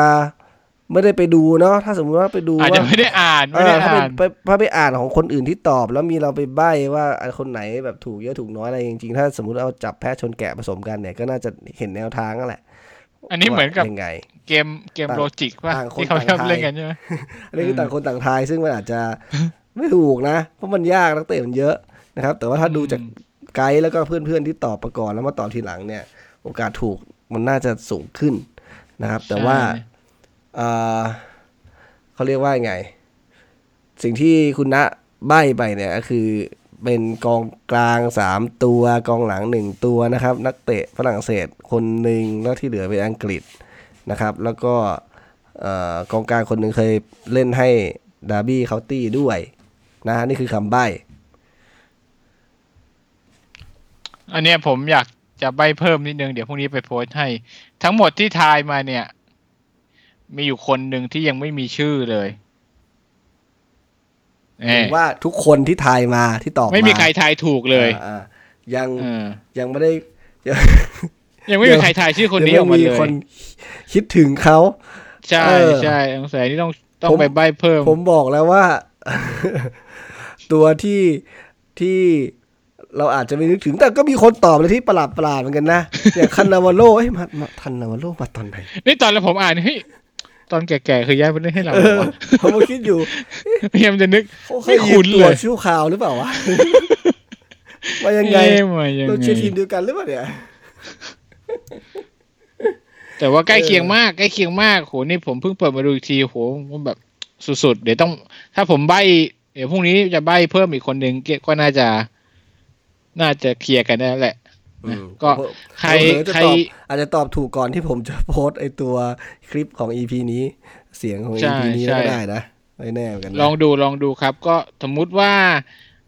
ไม่ได้ไปดูเนาะถ้าสมมติว่าไปดูอาจจะว่าไม่ได้อ่านเอไม่อได้ถ้าไปอ่านไปถ้าไปอ่านของคนอื่นที่ตอบ แล้วมีเราไปใบ้ว่าคนไหนแบบถูกเยอะถูกน้อยอะไรจริงๆถ้าสมมติเอาจับแพะชนแกะผสมกันเนี่ยก็น่าจะเห็นแนวทางนั่นแหละ อันนี้เหมือนกับว่ายังไงเกมเกมต่างโลจิกว่าต่างคนที่เขาชอบต่างทายเล่นกันใช่ไหมอันนี้คือต่างคนต่างทายซึ่งมันอาจจะ ไม่ถูกนะ เพราะมันยากนักเตะมันเยอะนะครับ แต่ว่าถ้าดูจากไกด์แล้วก็เพื่อนๆที่ตอบประก่อนแล้วมาตอบทีหลังเนี่ย โอกาสถูกมันน่าจะสูงขึ้นนะครับ แต่ว่าใช่เอ่อเขาเรียกว่าไง สิ่งที่คุณณใบ้ไปเนี่ยก็คือเป็นกองกลางสามตัวกองหลังหนึ่งตัวนะครับ นักเตะฝรั่งเศสคนหนึ่งแล้วที่เหลือเป็นอังกฤษนะครับ แล้วก็เอ่อกองกลางคนหนึ่งเคยเล่นให้ดาร์บี้เคาน์ตี้ด้วย นะนี่คือคำใบ้อันเนี้ยผมอยากจะใบเพิ่มนิดนึง เดี๋ยวพรุ่งนี้ไปโพสต์ให้ ทั้งหมดที่ทายมาเนี่ย มีอยู่คนหนึ่งที่ยังไม่มีชื่อเลยหรือว่าทุกคนที่ทายมาที่ตอบไม่มีใครทายถูกเลยอ่าๆยังเออยังไม่ได้ยังยังไม่มีใครทายชื่อคนนี้อยัอกมามีเลยคนคิดถึงเขาใช่เออใช่สงสัยนี่ต้องต้องผมไปใบเพิ่ม ผมบอกแล้วว่า ตัวที่ที่เราอาจจะไม่นึกถึงแต่ก็มีคนตอบเลยที่ประหลาดประหลาดๆเหมือนกันนะอย่างคันนาวาโลเอ้ยมามาทันนาวาโลมาตอนไหนนี่ตอนแล้วผมอ่านเฮ้ยตอนแก่ๆคือย้ายไปเล่นให้เราเอเหรออวะผมก็คิดอยู่พยายามจะนึกเขาเคไม่ยคุ้ยืมนตัวเลยชั่วคราวหรือเปล่าวะมายังไงเอ๊ะมายังเราไงเชียร์ทีมเดียวกันหรือเปล่าเนี่ยแต่ว่าใกล้เออเคียงมากใกล้เคียงมากโหนี่ผมเพิ่งเปิดมาดูอีกทีโหผมแบบ สุดๆ เดี๋ยวต้อง ถ้าผมใบเดี๋ยวพรุ่งนี้จะใบเพิ่มอีกคนหนึ่งก็น่าจะ น่าจะเคลียร์กันได้แล้วแหละอืมก็ใครเผลอๆจะใครตอบอาจจะตอบถูกก่อนที่ผมจะโพสต์ไอตัวคลิปของ EP นี้ เสียงของใช่ EP นี้ใช่ก็ได้นะไม่แน่เหมือนกันนะลองดูลองดูครับ ก็สมมุติว่า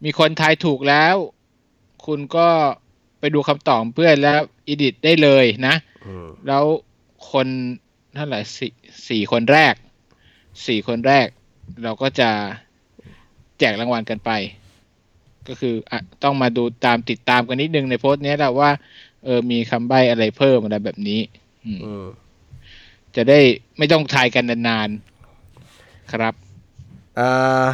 มีคนทายถูกแล้ว คุณก็ไปดูคำตอบเพื่อนแล้วอิดิทได้เลยนะอืมแล้วคนเท่าไหร่สี่สี่คนแรก สี่คนแรก เราก็จะแจกรางวัลกันไป ก็คืออะต้องมาดูตามติดตามกันนิดนึงในโพสต์เนี้ยแหละว่าเออมีคำใบ้อะไรเพิ่มอะไรแบบนี้อืมอืมจะได้ไม่ต้องทายกันนานๆครับอ่า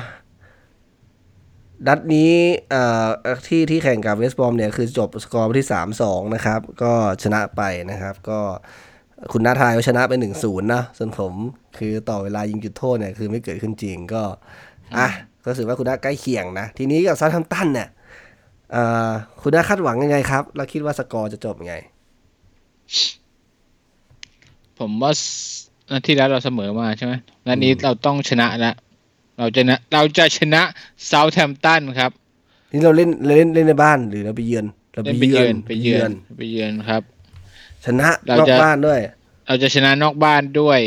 ดัดนี้อ่าที่ที่แข่งกับเวสต์บอมเนี่ยคือจบสกอร์ไปที่สามสองนะครับ ก็ชนะไปนะครับ ก็ คุณนาทายว่าชนะไปหนึ่งศูนย์นะส่วนผมคือต่อเวลายิงจุดโทษเนี่ยคือไม่เกิดขึ้นจริงก็อะก็ถือว่าคุณนาใกล้เคียงนะ ทีนี้กับซาทัมตันเนี่ยอ่าคุณนาคาดหวังยังไงครับแล้วคิดว่าสกอร์จะจบยังไง ผมว่าสนัดที่แล้วเราเสมอมาใช่ไหมนัดนี้อืมเราต้องชนะแล้วเราจะนะเราจะชนะเซาท์แฮมป์ตันครับ นี่เราเล่นเล่นเล่นในบ้านหรือเราไปเยือน เราเล่นไปเยือนไปเยือนไปเยือนครับ ชนะเรานอกจะบ้านด้วย เราจะชนะนอกบ้านด้วย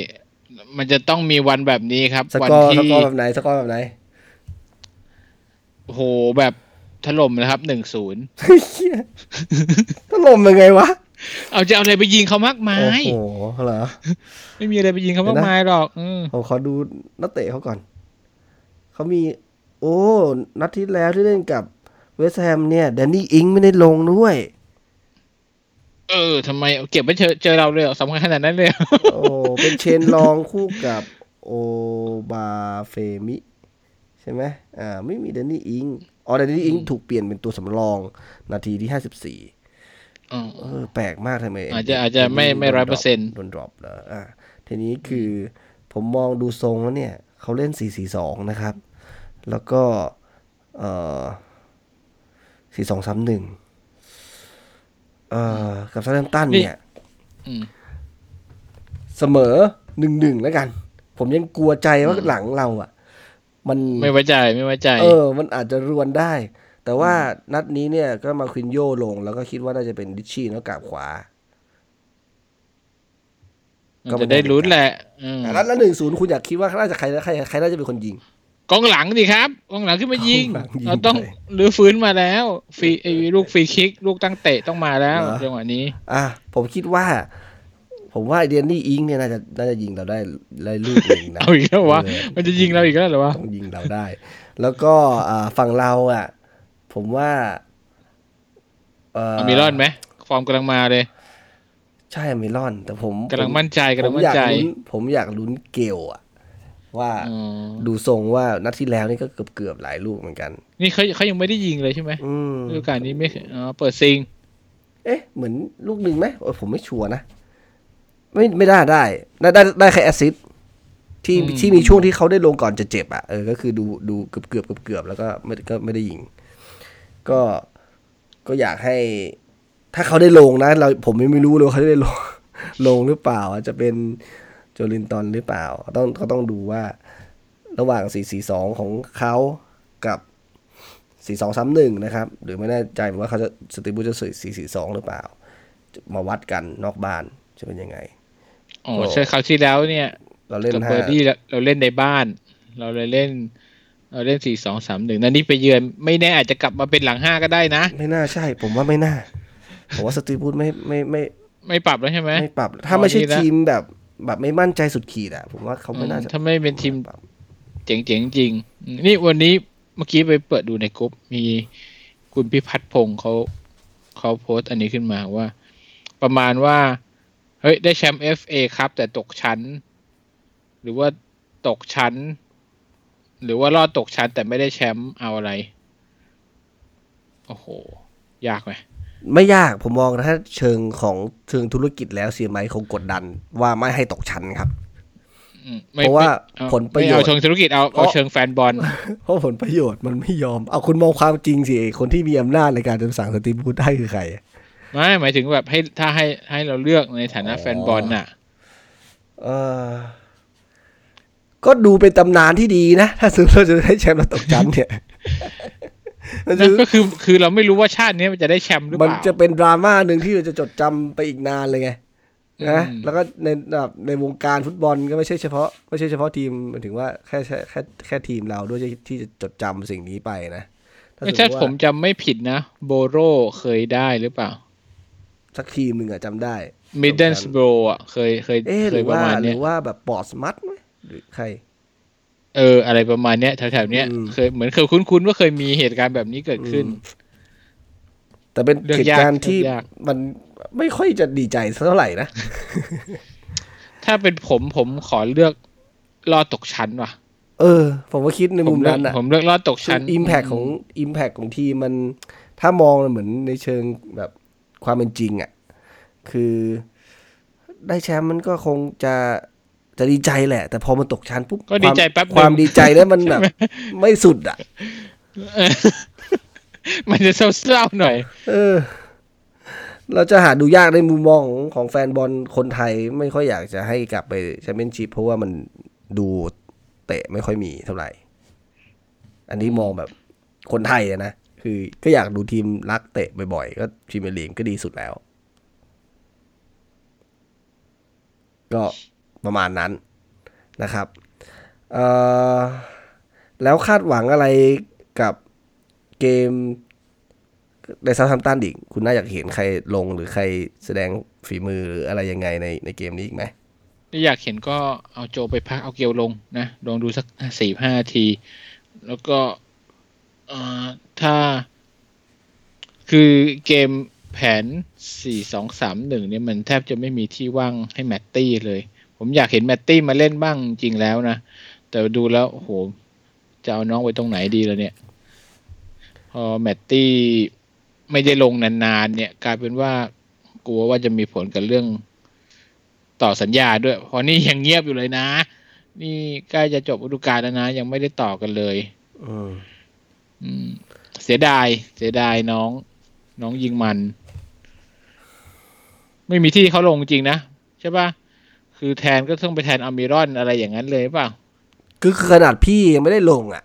มันจะต้องมีวันแบบนี้ครับสวักอร์สที่กอร์แบบไหนสกอร์แบบไหนโอ้โหแบบถล่มนะครับหนึ่งศูนย์เหี้ยถล่มยังไงวะ เอาจะเอาอะไรไปยิงเขามากมาโอ้ยโหเหรอไม่มีอะไรไปยิงเขามากเดี๋ยวนะมายหรอกอืมผมขอดูนักเตะเขาก่อน เขามี โอ้ นัดที่แล้วที่เล่นกับเวสต์แฮมเนี่ยแดนนี่อิงส์ไม่ได้ลงด้วย เออทำไมเอาเก็บไว้เจอเจอเราเลยเหรอสำคัญขนาดนั้นเลยเหรอโอ้เป็นเชนลองคู่กับโอบาเฟมิใช่ไหมอ่าไม่มีแดนนี่อิงส์อ๋อแดนนี่อิงส์ถูกเปลี่ยนเป็นตัวสำรอง นาทีที่ห้าสิบสี่อ๋อเออแปลกมากทำไม อาจจะอาจจะไม่ไม่ร้อยเปอร์เซ็นต์โดน drop เหรออ่าทีนี้คือผมมองดูทรงแล้วเนี่ย เขาเล่น4-4-2นะครับ แล้วก็เอ่อ4-2-3-1เอ่ อกับซา u ์ h ตันเนี่ยอืมเสมอ1-1แล้วกัน ผมยังกลัวใจว่าหลังเราอะ มันไม่ไว้ใจไม่ไว้ใจ เออ มันอาจจะรวนได้ แต่ว่านัดนี้เนี่ยก็มาควินโยลง แล้วก็คิดว่าน่าจะเป็นดิชชี่แล้วกาบขวาก็จะได้ลุ้นแหละอืมอะแล้วแล้วหนึ่งศูนย์คุณอยากคิดว่าน่าจะใครใครใครน่าจะเป็นคนยิง กองหลังดิครับกองหลังขึ้นมายิงกองหลังยิงเราต้องไปรื้อฟื้นมาแล้วฟรีไอ้ลูกฟรีคิก ลูกตั้งเตะต้องมาแล้วเหรอจังหวะนี้ อะผมคิดว่า ผมว่าไอเดียนนี่อิงเนี่ยน่าจะน่าจะยิงเราได้ได้ลูกหนึ่งนะเอาอีกแล้ววะเออมันจะยิงเราอีกแล้วเหรอวะต้องยิงเราได้ แล้วก็อ่าฝั่งเราอะ ผมว่าอัลเมรอนไหมฟอร์มกำลังมาเลย ใช่อัลเมรอนแต่ผมกำลังมั่นใจกำลังมั่อนยากลุ้นผมอยากลุ้นเกลอะ ว่าอ๋อดูทรงว่านัดที่แล้วนี่ก็เกือบเกือบๆหลายลูกเหมือนกัน นี่เขาเขายังไม่ได้ยิงเลยใช่ไหมอืมฤดูกาลนี้ไม่อ๋อเปิดซิง เอ๊ะ เหมือนลูกหนึ่งไหมเออผมไม่ sure นะ ไม่ไม่ได้ได้ ได้ได้ได้แค่ assist ที่ที่มีช่วงที่เขาได้ลงก่อนจะเจ็บอะเออก็คือดูดูเกือบเกือบเกือบเกือบแล้วก็ไม่ก็ไม่ได้ยิง ก็ก็อยากให้ ถ้าเขาได้ลงนะ เราผมยังไม่รู้เลยว่าเขาจะได้ลงลงหรือเปล่าอาจจะเป็น โจลินตันหรือเปล่าต้องเขาต้องดูว่าระหว่าง 4-4-2 ของเขากับ 4-2-3-1 นะครับ หรือไม่แน่ใจว่าเขาจะสติบูจะสื่อ4-4-2 หรือเปล่า มาวัดกันนอกบ้านจะเป็นยังไงอ๋อโอ้ใช่คราวที่แล้วเนี่ย เราเล่นกับห้าเบอร์ดี้เราเราเล่นในบ้าน เราเลยเล่น เราเล่นสี่สองสามหนึ่งนั่นนี่ไปเยือนไม่แน่อาจจะกลับมาเป็นหลังห้าก็ได้นะ ไม่น่าใช่ ผมว่าไม่น่า ผมว่าสตีฟ บรูซไม่ไม่ไม่ ไม่ปรับแล้วใช่ไหมไม่ปรับ ถ้าไม่ใช่ดีแล้วทีมแบบ แบบไม่มั่นใจสุดขีดอะผมว่าเขาไม่น่าจะถ้าไม่เป็นทีมปรับเจ๋งๆจริงอืมนี่วันนี้เมื่อกี้ไปเปิดดูในกรุ๊ปมีคุณพิพัฒน์พงศ์เขาเขาโพสต์อันนี้ขึ้นมาว่า ประมาณว่า เฮ้ย ได้แชมป์ FA ครับ แต่ตกชั้น หรือว่าตกชั้น หรือว่ารอดตกชั้นแต่ไม่ได้แชมป์เอาอะไร โอ้โห ยากไหม ไม่ยากผมมองถ้าเชิงของเชิงธุรกิจแล้วเสียไหมคงกดดัน ว่าไม่ให้ตกชั้นครับอืมไม่เพราะว่าไม่ผลประโยชน์ไม่เอาเชิงธุรกิจเอาเพเอาราะเชิงแฟนบอลเพราะผลประโยชน์มันไม่ยอมเอาคุณมองความจริงสิไอ้คนที่มีอำนาจในการจะสั่งสตีฟ บรูซได้คือใครไม่หมายถึงแบบให้ถ้าให้ให้เราเลือกในฐานะอ๋อแฟนบอลน่ะเออก็ดูเป็นตำนานที่ดีนะ ถ้าสมมติเราจะได้แชมป์เราตกชั้นเนี่ยมั นจะนั่นก็คือคือเราไม่รู้ว่าชาตินี้มันจะได้แชมป์หรือเปมันล่าจะเป็นดราม่าหนึ่งที่เราจะจดจำไปอีกนานเลยไงนะอืมแล้วก็ในแบบในวงการฟุตบอลก็ไม่ใช่เฉพาะไม่ใช่เฉพาะทีมหมายถึงว่าแค่แค่แค่แค่ทีมเราด้วยที่จะจดจำสิ่งนี้ไปนะถ้าสไม่มมใช่ติว่าผมจำไม่ผิดนะ โบโรเคยได้หรือเปล่า สักทีมหนึ่งอะจำได้มิดเดิลสโบรอะเคยเคยเอ๊ะหเครืยอประว่ามาณหเนี้รืยอว่าแบบบอสมัดไหมหรือใคร เออ อะไรประมาณเนี้ยแถวๆเนี้ยอืมเคยเหมือนเคยคุ้นๆว่าเคยมีเหตุการณ์แบบนี้เกิดขึ้น แต่เป็นเรื่องเหตุการณ์ยากที่เรื่องยากมันไม่ค่อยจะดีใจสักเท่าไหร่นะ ถ้าเป็นผมผมขอเลือกรอดตกชั้นว่ะ เออ ผมว่าคิดในผมุมมเลือกนั้นอะผมเลือกรอดตกชั้นอิมแพคของอิมแพคของทีมมัน ถ้ามองเหมือนในเชิงแบบความเป็นจริงอะ่ะ คือได้แชมป์มันก็คงจะ จะดีใจแหละ แต่พอมันตกชั้นปุ๊บก็ดีใจความแป๊บหนึ่งความดีใจแล้วมันแบบไม่สุดอะมันจะเศร้าๆหน่อย เออ เราจะหาดูยากในมุมมองของของแฟนบอลคนไทยไม่ค่อยอยากจะให้กลับไปแชมเปี้ยนชิพเพราะว่ามันดูเตะไม่ค่อยมีเท่าไหร่ อันนี้มองแบบคนไทยอะนะ คือก็อยากดูทีมรักเตะบ่อยๆ ก็พรีเมียร์ลีกก็ดีสุดแล้ว ก็ ประมาณนั้นนะครับแล้วคาดหวังอะไรกับเกมในซา u t ัมตันอีก คุณน่าอยากเห็นใครลงหรือใครแสดงฝีมือหรืออะไรยังไงในในเกมนี้อีกไหมอยากเห็นก็เอาโจไปพักเอาเกลลงนะลองดูสักสี่ห้าที แล้วก็ถ้า คือเกมแผนสี่สองสามหนึ่งเนี่ยมันแทบจะไม่มีที่ว่างให้แมตตี้เลย ผมอยากเห็นแมตตี้มาเล่นบ้างจริงแล้วนะ แต่ดูแล้วโอ้โหจะเอาน้องไว้ตรงไหนดีแล้วเนี่ย พอแมตตี้ไม่ได้ลงนานๆเนี่ย กลายเป็นว่ากลัวว่าจะมีผลกับเรื่องต่อสัญญาด้วยเพราะนี่ยังเงียบอยู่เลยนะ นี่ใกล้จะจบฤดูกาลแล้วนะ ยังไม่ได้ต่อกันเลยอืมอืมเสียดาย เสียดายน้อง น้องยิงมัน ไม่มีที่เขาลงจริงนะ ใช่ปะ คือแทนก็ต้องไปแทนอามิรอนอะไรอย่างนั้นเลยเปล่าคือขนาดพี่ยังไม่ได้ลงอะ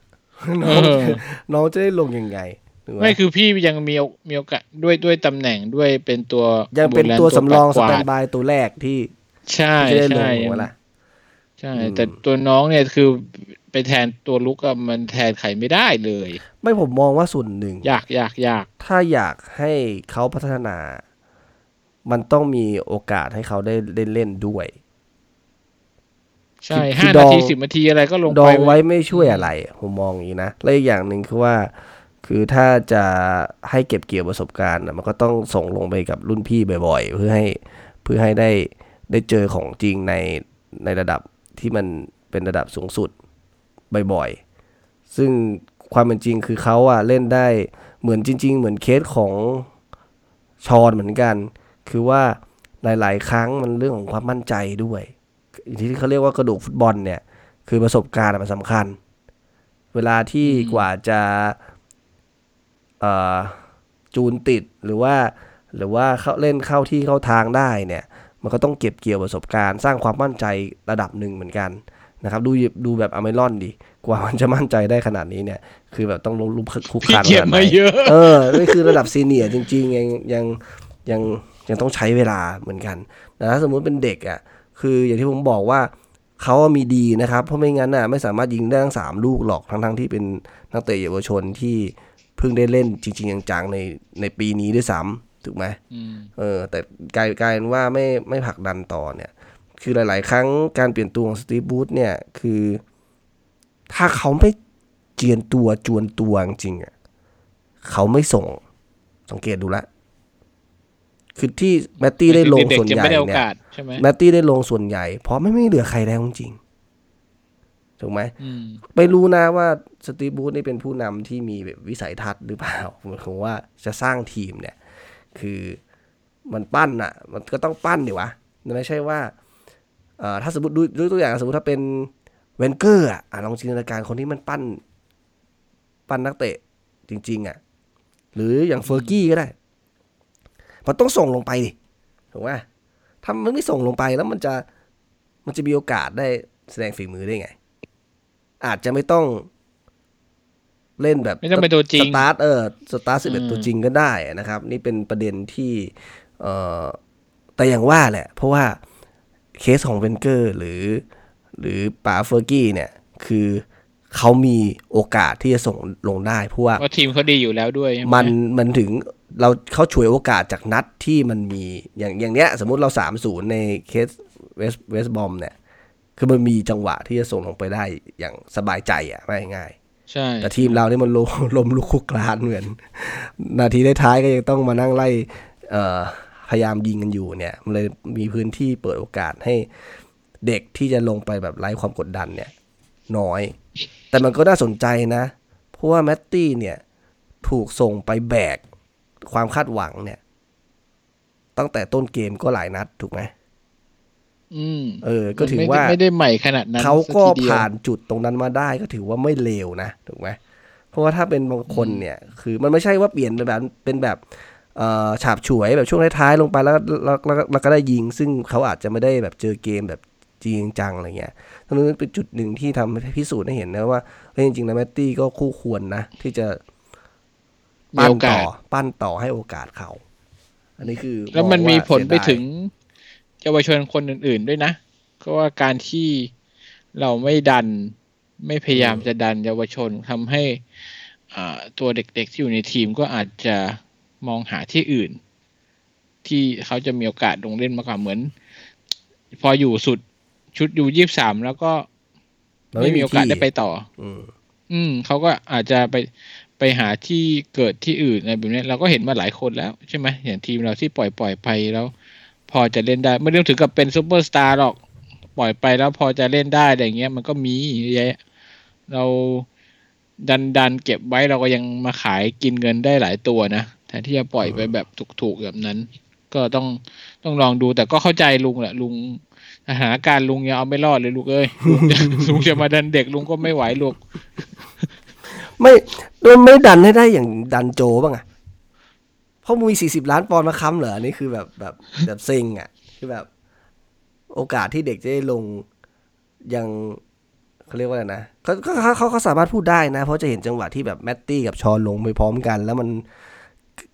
น้องเออน้องจะได้ลงยังไงถูกหไม่คือพี่ยังมีโอมีโอกาสด้วยด้วยตำแหน่งด้วยเป็นตัวยังเป็นบูแลตัวสำรองสปัดแตกวานดบายตัวแรกที่ใช่ที่จะได้ลงใช่ถูกไหมล่ะใช่อืมแต่ตัวน้องเนี่ยคือไปแทนตัวลุกอะมันแทนใครไม่ได้เลย ไม่ผมมองว่าส่วนหนึ่งยากยากยากถ้าอยากให้เขาพัฒนา มันต้องมีโอกาสให้เขาได้เล่นเล่นด้วย ใช่คือห้าดนาองทีสิบนาทีอะไรก็ลงดไปองไว้ไม่ช่วยอะไรผมมองอย่างนี้นะและอีกอย่างหนึ่งคือว่า คือถ้าจะให้เก็บเกี่ยวประสบการณ์น่ะมันก็ต้องส่งลงไปกับรุ่นพี่บ่อย ๆ เพื่อให้เพื่อให้ได้ได้เจอของจริงในในระดับที่มันเป็นระดับสูงสุดบ่อยๆ ซึ่งความเป็นจริงคือเขาอะเล่นได้เหมือนจริง ๆ เหมือนเคสของชอนเหมือนกัน คือว่าหลาย ๆ ครั้งมันเรื่องของความมั่นใจด้วย ที่เขาเรียกว่ากระดูกฟุตบอลเนี่ยคือประสบการณ์อะมันสำคัญ เวลาที่กว่าจะเอ่อจูนติดหรือว่า หรือว่าเขาเล่นเข้าที่เข้าทางได้เนี่ย มันก็ต้องเก็บเกี่ยวประสบการณ์ สร้างความมั่นใจระดับหนึ่งเหมือนกันนะครับดูดูแบบอเมรอนดิกว่ามันจะมั่นใจได้ขนาดนี้เนี่ย คือแบบต้องลงลุกคุกพี่คานเกียขรนาดไหนมาเยอะเออนี่คือระดับซีเนียร์จริง ๆ ยังยังยังยังต้องใช้เวลาเหมือนกันแต่ถ้าสมมุติเป็นเด็กอะ คืออย่างที่ผมบอกว่าเขาอะมีดีนะครับ เพราะไม่งั้นน่ะไม่สามารถยิงได้ทั้งสามลูกหรอกทั้งๆที่เป็นนักเตะเยาวชนที่เพิ่งได้เล่นจริง ๆ จังๆในในปีนี้ด้วยซ้ำถูกไหมอืมเออ แต่กลายกลายเป็นว่าไม่ไม่ผลักดันต่อเนี่ย คือหลาย ๆ ครั้งการเปลี่ยนตัวของสตีฟบูธเนี่ยคือ ถ้าเขาไม่เจียนตัวจวนตัวจริงๆอะเขาไม่ส่งสังเกตดูละ คือที่แมตตี้ได้ลงเด็กส่วนๆจะใหญ่ไม่ได้โอเนี่ยกาสใช่ไหมแมตตี้ได้ลงส่วนใหญ่ เพราะไม่ไม่เหลือใครแล้วจริงๆถูกไหมอืมไม่รู้นะว่าสตีฟบูธนี่เป็นผู้นำที่มีแบบวิสัยทัศน์หรือเปล่าผมว่าจะสร้างทีมเนี่ย คือมันปั้นอะมันก็ต้องปั้นดิวะมันไม่ใช่ว่าเอ่อถ้าสมมติดูดูตัวอย่างสมมติถ้าเป็นเวนเกอร์อะอะลองจินตนาการคนที่มันปั้น ปั้นนักเตะจริง ๆ อะ หรืออย่างเฟอร์กี้ก็ได้ มันต้องส่งลงไปดิถูกไหมถ้ามันไม่ส่งลงไปแล้วมันจะมันจะมีโอกาสได้แสดงฝีมือได้ไง อาจจะไม่ต้องเล่นแบบไม่ต้องเป็นตัวจริงสตาร์ทเออสตาร์ทสิบเอ็ดอืมตัวจริงก็ได้นะครับ นี่เป็นประเด็นที่เอ่อแต่อย่างว่าแหละ เพราะว่าเคสของเวนเกอร์หรือ หรือป๋าเฟอร์กี้เนี่ย คือ เขามีโอกาสที่จะส่งลงได้เพราะว่าว่าทีมเขาดีอยู่แล้วด้วยใช่ไหมันมันถึงเราเขาฉวยโอกาสจากนัดที่มันมีอย่างอย่างเนี้ย สมมุติเราสามศูนย์ในเคสเวสเวสต์บรอมเนี่ย คือมันมีจังหวะที่จะส่งลงไปได้อย่างสบายใจอะไม่ง่ายใช่ แต่ทีมเราเนี่ยมันลมลมลุกคลุกคลานเหมือน นาทีท้ายๆก็ยังต้องมานั่งไล่เอ่อพยายามยิงกันอยู่เนี่ย มันเลยมีพื้นที่เปิดโอกาสให้เด็กที่จะลงไปแบบไร้ความกดดันเนี่ย น้อย แต่มันก็น่าสนใจนะ เพราะว่าแมตตี้เนี่ย ถูกส่งไปแบกความคาดหวังเนี่ย ตั้งแต่ต้นเกมก็หลายนัดถูกไหมอืมเออ ก็ถือไม่ได้ว่าไม่ได้ใหม่ขนาดนั้นเขาก็สัทีเดียวผ่านจุดตรงนั้นมาได้ก็ถือว่าไม่เลวนะถูกไหมเพราะว่าถ้าเป็นบางคนเนี่ย คือมันไม่ใช่ว่าเปลี่ยนเป็นแบบเป็นแบบเอ่อฉาบฉวยแบบช่วงท้ายๆลงไปแล้วแล้วแล้วแล้วแล้วก็ได้ยิง ซึ่งเขาอาจจะไม่ได้แบบเจอเกมแบบ จริงจังอะไรเงี้ยตรงนั้นเป็นจุดหนึ่งที่ทำให้พิสูจน์ให้เห็นนะว่าเฮ้ยจริงๆแล้วแมตตี้ก็คู่ควรนะ ที่จะมีปั้นโอกาต่อสปั้นต่อให้โอกาสเขา อันนี้คือ แล้วมันองามีผลไปเสียดายถึงเยาวชนคนอื่น ๆ ด้วยนะก็ว่าการที่เราไม่ดันไม่พยายามจะดันเยาวชนทำให้อ่าตัวเด็กๆที่อยู่ในทีมก็อาจจะมองหาที่อื่น ที่เขาจะมีโอกาสลงเล่นมากกว่าเหมือน พออยู่สุด ชุดอยู่ยี่สามแล้วก็มันไม่มีโอกาสได้ไปต่ออืมอืมเขาก็อาจจะไปไปหาที่เกิดที่อื่นอะไรแบบนี้เราก็เห็นมาหลายคนแล้วใช่ไหมอย่างทีมเราที่ปล่อยปล่อยไปแล้ว พอจะเล่นได้ ไม่ต้องถึงกับเป็นซูเปอร์สตาร์หรอก ปล่อยไปแล้วพอจะเล่นได้อะไรเงี้ย มันก็มีเยอะแยะเราดันดันเก็บไว้เราก็ยังมาขายกินเงินได้หลายตัวนะแทนที่จะปล่อยไปแบบถูกๆแบบนั้น ก็ต้องต้องลองดูแต่ก็เข้าใจลุงแหละลุง สถานการณ์ลุงยังเอาไม่รอดเลยลูกเอ้ยลุงจะลุงจะมาดันเด็กลุงก็ไม่ไหวลูก ไม่มันไม่ดันให้ได้อย่างดันโจบ้างอะเพราะมึงมีสี่สิบล้านปอนด์มาค้ำเหรออันนี่คือแบบแบบแบบเซ็งอะคือแบบ โอกาสที่เด็กจะได้ลงยังเขาเรียกว่าอะไรนะเขาเขาเขาเขาเขาสามารถพูดได้นะ เพราะจะเห็นจังหวะที่แบบแมตตี้กับชอนลงไปพร้อมกัน แล้วมัน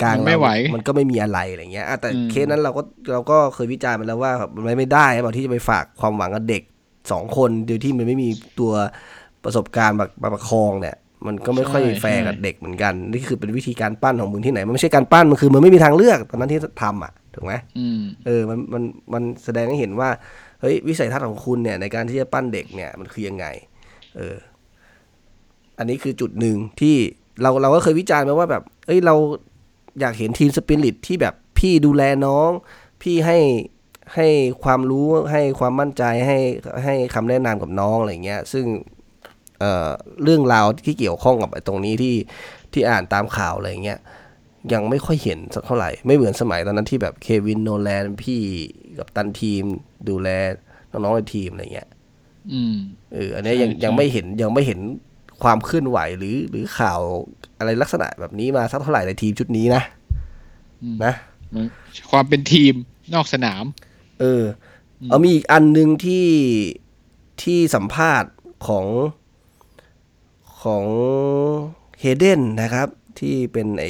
กลางมันไม่เราไหว มันก็ไม่มีอะไรอะไรเงี้ยอะแต่อืมเคสนั้นเราก็เราก็เคยวิจารณ์มาแล้วว่ามันไม่ได้บอกที่จะไปฝากความหวังกับเด็กสองคนโดยที่มันไม่มีตัวประสบการณ์แบบมาประคองเนี่ยมันก็ไม่ค่อยใช่แฟร์กับใช่เด็กเหมือนกัน นี่คือเป็นวิธีการปั้นของมึงที่ไหน มันไม่ใช่การปั้น มันคือมันไม่มีทางเลือกตอนนั้นที่ทำอะถูกไหมอืมเออมันมันมันแสดงให้เห็นว่าเฮ้ยวิสัยทัศน์ของคุณเนี่ย ในการที่จะปั้นเด็กเนี่ยมันคือยังไง เออ อันนี้คือจุดหนึ่งที่เราเราก็เคยวิจารณ์ไปว่าแบบ เอ้ยเรา อยากเห็นทีมสปิริตที่แบบพี่ดูแลน้อง พี่ให้ให้ความรู้ให้ความมั่นใจให้ให้คำแนะนำกับน้องอะไรเงี้ย ซึ่งเอ่อเรื่องราวที่เกี่ยวข้องกับไอ้ตรงนี้ที่ที่อ่านตามข่าวอะไรเงี้ยยังไม่ค่อยเห็นสักเท่าไหร่ ไม่เหมือนสมัยตอนนั้นที่แบบเควินโนแลนพี่กับตันทีมดูแลน้องๆในทีมอะไรเงี้ยอืมเอออันนี้ยังใช่ยังไม่เห็นยังไม่เห็นความเคลื่อนไหวหรือหรือข่าว อะไรลักษณะแบบนี้มาสักเท่าไหร่ในทีมชุดนี้นะอืมนะมันความเป็นทีมนอกสนามเอออ เอามีอีกอันหนึ่งที่ที่สัมภาษณ์ของของเฮเดนนะครับ ที่เป็นไอ้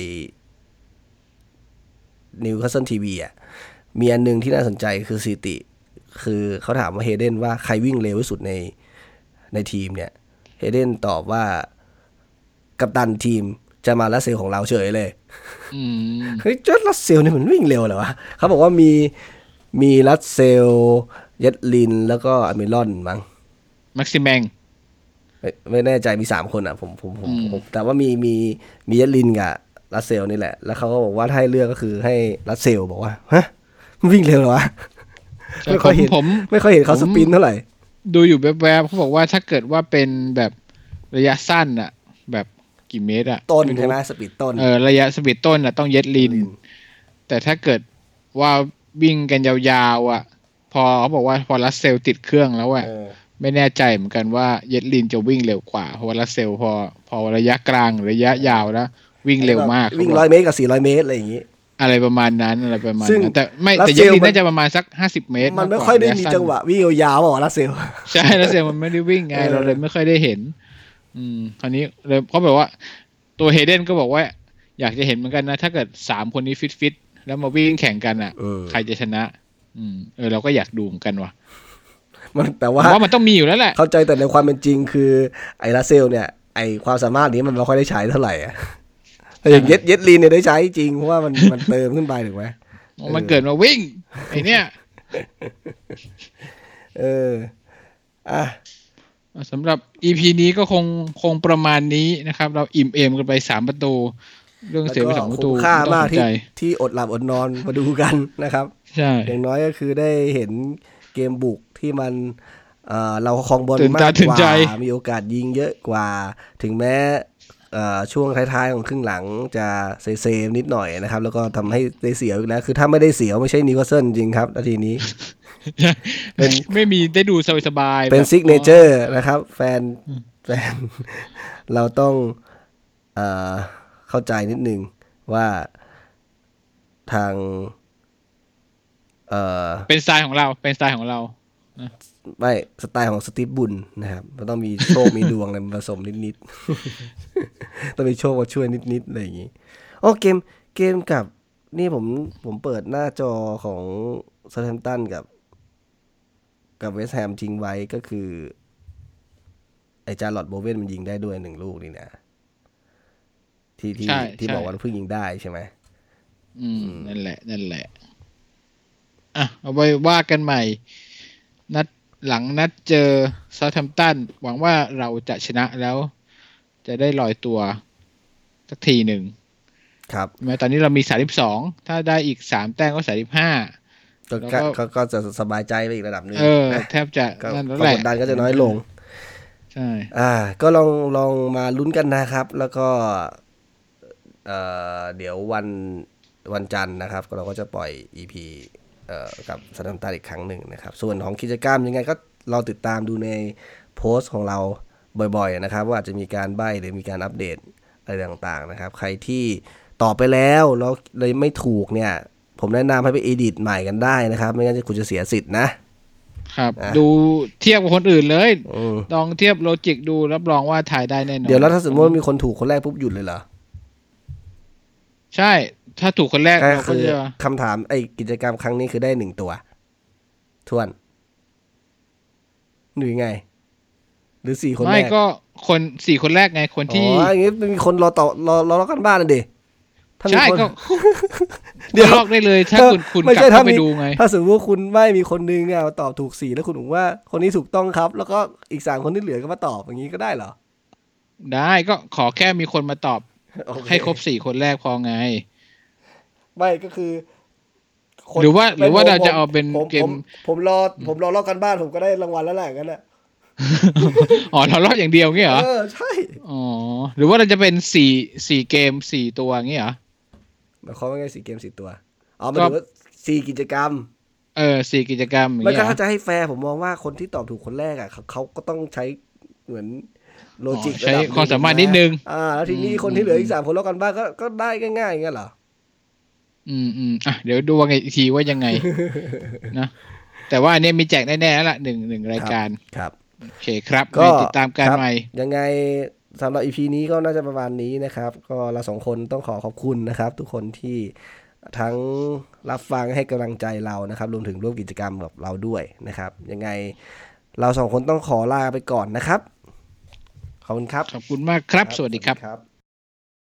นิวคาสเซิลทีวีอะ มีอันหนึงที่น่าสนใจคือสถิติ คือเขาถามว่าเฮเดนว่าใครวิ่งเร็วที่สุดในในทีมเนี่ย เฮเดนตอบว่า กัปตันทีมจามาล ลาสเซลส์ของเราเฉยเลยอืมเฮ้ยจอร์ดรัสเซลเนี่ยมันวิ่งเร็วเหรอวะเขาบอกว่ามีมีรัสเซลเยดลินแล้วก็อเมรอนมั้งแม็กซิแมงไม่ไม่แน่ใจมีสามคนอะผมผมผมอืมผมแต่ว่ามีมีมีเยดลินกับรัสเซลนี่แหละ แล้วเขาก็บอกว่าถ้าให้เลือกก็คือให้รัสเซลบอกว่าฮะมันวิ่งเร็วเหรอวะไม่ผค่อยมเห็นผมไม่ค่อยเห็นเขาผม sprint เท่าไหร่ ดูอยู่แวบๆเขาบอกว่าถ้าเกิดว่าเป็นแบบระยะสั้นอะแบบ กี่เมตรอะต้นรู้ใช่ไหมสปีดต้นเออระยะสปีดต้นอะต้องเย็ดลินลิน แต่ถ้าเกิดว่าวิ่งกันยาวๆอะพอเขาบอกว่าพอรัสเซลติดเครื่องแล้วอะเออไม่แน่ใจเหมือนกันว่าเย็ดลินจะวิ่งเร็วกว่าเพราะว่ารัสเซลพอพอระยะกลางหรือระยะยาวแล้ววิ่งเร็วมากวิ่งเขาบร้ออกยเมตรกับสี่ร้อยเมตรอะไรอย่างงี้อะไรประมาณนั้นอะไรประมาณซึ่งนั้นแต่ไม่รัสแต่เซเย็ดลลินมันน่าจะประมาณสักห้าสิบเมตร มันไม่ากกว่าค่อยได้มีระะสั้นจังหวะวิ่งยาวๆบอกรัสเซลใช่แล้วเซลมันไม่ได้วิ่งไงเออเราเลยไม่ค่อยได้เห็น อืม คราวนี้เลยเขาบอกว่า ตัวเฮเดนก็บอกว่า อยากจะเห็นเหมือนกันนะ ถ้าเกิดสามคนนี้ฟิตฟิตๆแล้วมาวิ่งแข่งกันอะเออใครจะชนะ อืม เออเราก็อยากดูเหมือนกันว่ะ มันแต่ผมว่าว่ามันต้องมีอยู่แล้วแหละ เข้าใจแต่ในความเป็นจริงคือ ไอ้รัสเซล เนี่ย ไอ้ความสามารถนี้มันไม่ค่อยได้ใช้เท่าไหร่อะแต่อย่างเย็ดเย็ดลีนเนี่ยได้ใช้จริงเพราะว่ามันมันเติมขึ้นไปถูกไหมมันเกิดมาวิ่งไอเนี้ยเออ อะ สำหรับ EP นี้ก็คงคงประมาณนี้นะครับ เราอิ่มเอมกันไปสามประตู เรื่องเสียไปสองประตูคุ้มค่าไต้องมากสนที่ใจที่อดหลับอดนอนมาดูกันนะครับใช่อย่างน้อยก็คือได้เห็นเกมบุกที่มันเอ่อเราครองบอลตื่นมาตากตื่กนว่าใจมีโอกาสยิงเยอะกว่า ถึงแม้เอ่อ ช่วงท้ายๆ ของครึ่งหลังจะ safe ๆนิดหน่อยนะครับ แล้วก็ทำให้ได้เสียวอีกแล้ว คือถ้าไม่ได้เสียวไม่ใช่นิวคาสเซิลจริงครับนาทีนี้เป็นไม่มีได้ดูสบายๆเป็นแบบ signatureนะครับ แฟนแฟน เราต้องเอ่อเข้าใจนิดนึงว่าทาง เอ่อเป็นสไตล์ของเราเป็นสไตล์ของเรา ไม่สไตล์ของสตีฟบรูซนะครับ มันต้องมีโชค มีดวงอะไรผสมนิดๆ ต้องมีโชคมาช่วยนิดๆ อะไรอย่างงี้โอ้เกมเกมกับ นี่ผมผมเปิดหน้าจอของซา u t แ a ม p ตันกับ กับเวสต์แฮมทิ้งไว้ก็คือ ไอจาร์ลอตโบเวนมันยิงได้ด้วยหนึ่งลูกนี่นะที่ที่ใช่ที่ใช่บอกว่าเพิ่งยิงได้ใช่ไหมอืม นั่นแหละ นั่นแหละ อะ เอาไว้ว่ากันใหม่ นัด หลังนัดเจอซา u t แ a ม p ตันหวังว่าเราจะชนะแล้ว จะได้ลอยตัวสักทีหนึ่งครับแม้ตอนนี้เรามีสาสิบสองถ้าได้อีกสามแต้มก็สาสิบห้าก็แล้วก็ก็ก็ก็จะสบายใจไปอีกระดับหนึ่งเออนะแทบจะก็นั่นแล้วควาแหมละกดดันก็จะน้อยลง ใช่อ่า ก็ลองลองมาลุ้นกันนะครับ แล้วก็เอ่อเดี๋ยววันวันจันทร์นะครับ เราก็จะปล่อย EP เอ่อ กับสถานตันอีกครั้งหนึ่งนะครับ ส่วนของกิจกรรมยังไงก็เราติดตามดูในโพสต์ของเราบ่อยๆนะครับ ว่าอาจจะมีการใบ้หรือมีการอัปเดตอะไรต่างๆนะครับ ใครที่ตอบไปแล้วแล้วเลยไม่ถูกเนี่ย ผมแนะนำให้ไปเอดิตใหม่กันได้นะครับ ไม่งั้นคุณจะเสียสิทธิ์นะครับอะดูเทียบกับคนอื่นเลยอืมลองเทียบโลจิกดูรับรองว่าถ่ายได้แน่นอนเดี๋ยวแล้วถ้าสมมติว่ามีคนถูกคนแรกปุ๊บหยุดเลยเหรอใช่ ถ้าถูกคนแรกก็เราก็คือจะคำถามไอ้กิจกรรมครั้งนี้คือได้หนึ่งตัวทวนหรือไงหหรือสี่คนแรไม่กก็คนสี่คนแรกไงคนอ๋ที่ออย่างงี้มีคนรอต่อรอรอรอกันบ้านเลยดิถ้ามีใช่คนก็เดี๋ยวลอกได้เลย ถ้าคุณคุณไม่กลัใช่บเข้าถ้าไปมีดูไง ถ้าสมมติว่าคุณไม่มีคนนึงอะมาตอบถูกสี่แล้วคุณบอกว่า คนนี้ถูกต้องครับ แล้วก็อีกสามคนที่เหลือก็มาตอบอย่างนี้ก็ได้เหรอ ได้ก็ขอแค่มีคนมาตอบโอเให้ครบสี่คนแรกพอไง ไม่ก็คือคนหรือว่าหรือว่าไม่เราจะผเอาเป็นผมเกมผมผมรอผมรอรอบกันบ้านผมก็ได้รางวัลแล้วแหละงั้นแหละอ๋อเราลอกอย่างเดียวเงี้ยเหรอเออใช่อ๋อหรือว่าเราจะเป็นสี่สี่เกมสี่ตัวเงี้ยเหรอหมายความว่าไงสี่เกมสี่ตัวอ๋อหมายถึงว่าสี่กิจกรรม เออสี่กิจกรรมอย่างไม่เงี้ยก็เหรอถ้าจะให้แฟร์ผมมองว่าคนที่ตอบถูกคนแรกอะเขาเขาก็ต้องใช้เหมือนโลจิกอ๋อใช้ระดับหนึ่งความสามารถนิดนึงอ่าแล้วทีนี้อืมคนที่เหลืออีกสามคนรอบกันบ้านก็ก็ได้ง่ายๆอย่างเงี้ยเหรอ อืมอืมอะเดี๋ยวดูว่าไงอีกทีว่ายังไงนะแต่ว่าอันเนี้ยมีแจกแน่ๆแล้วล่ะหนึ่งหนึ่งรายการครับโอเคครับ ก็ไปติดตามการครับใหม่ยังไงสำหรับอีพีนี้ก็น่าจะประมาณนี้นะครับ ก็เราสองคนต้องขอขอบคุณนะครับ ทุกคนที่ทั้งรับฟังให้กำลังใจเรานะครับรวมถึงร่วมกิจกรรมกับเราด้วยนะครับ ยังไงเราสองคนต้องขอลาไปก่อนนะครับ ขอบคุณครับ ขอบคุณมากครับ สวัสดีครับครับ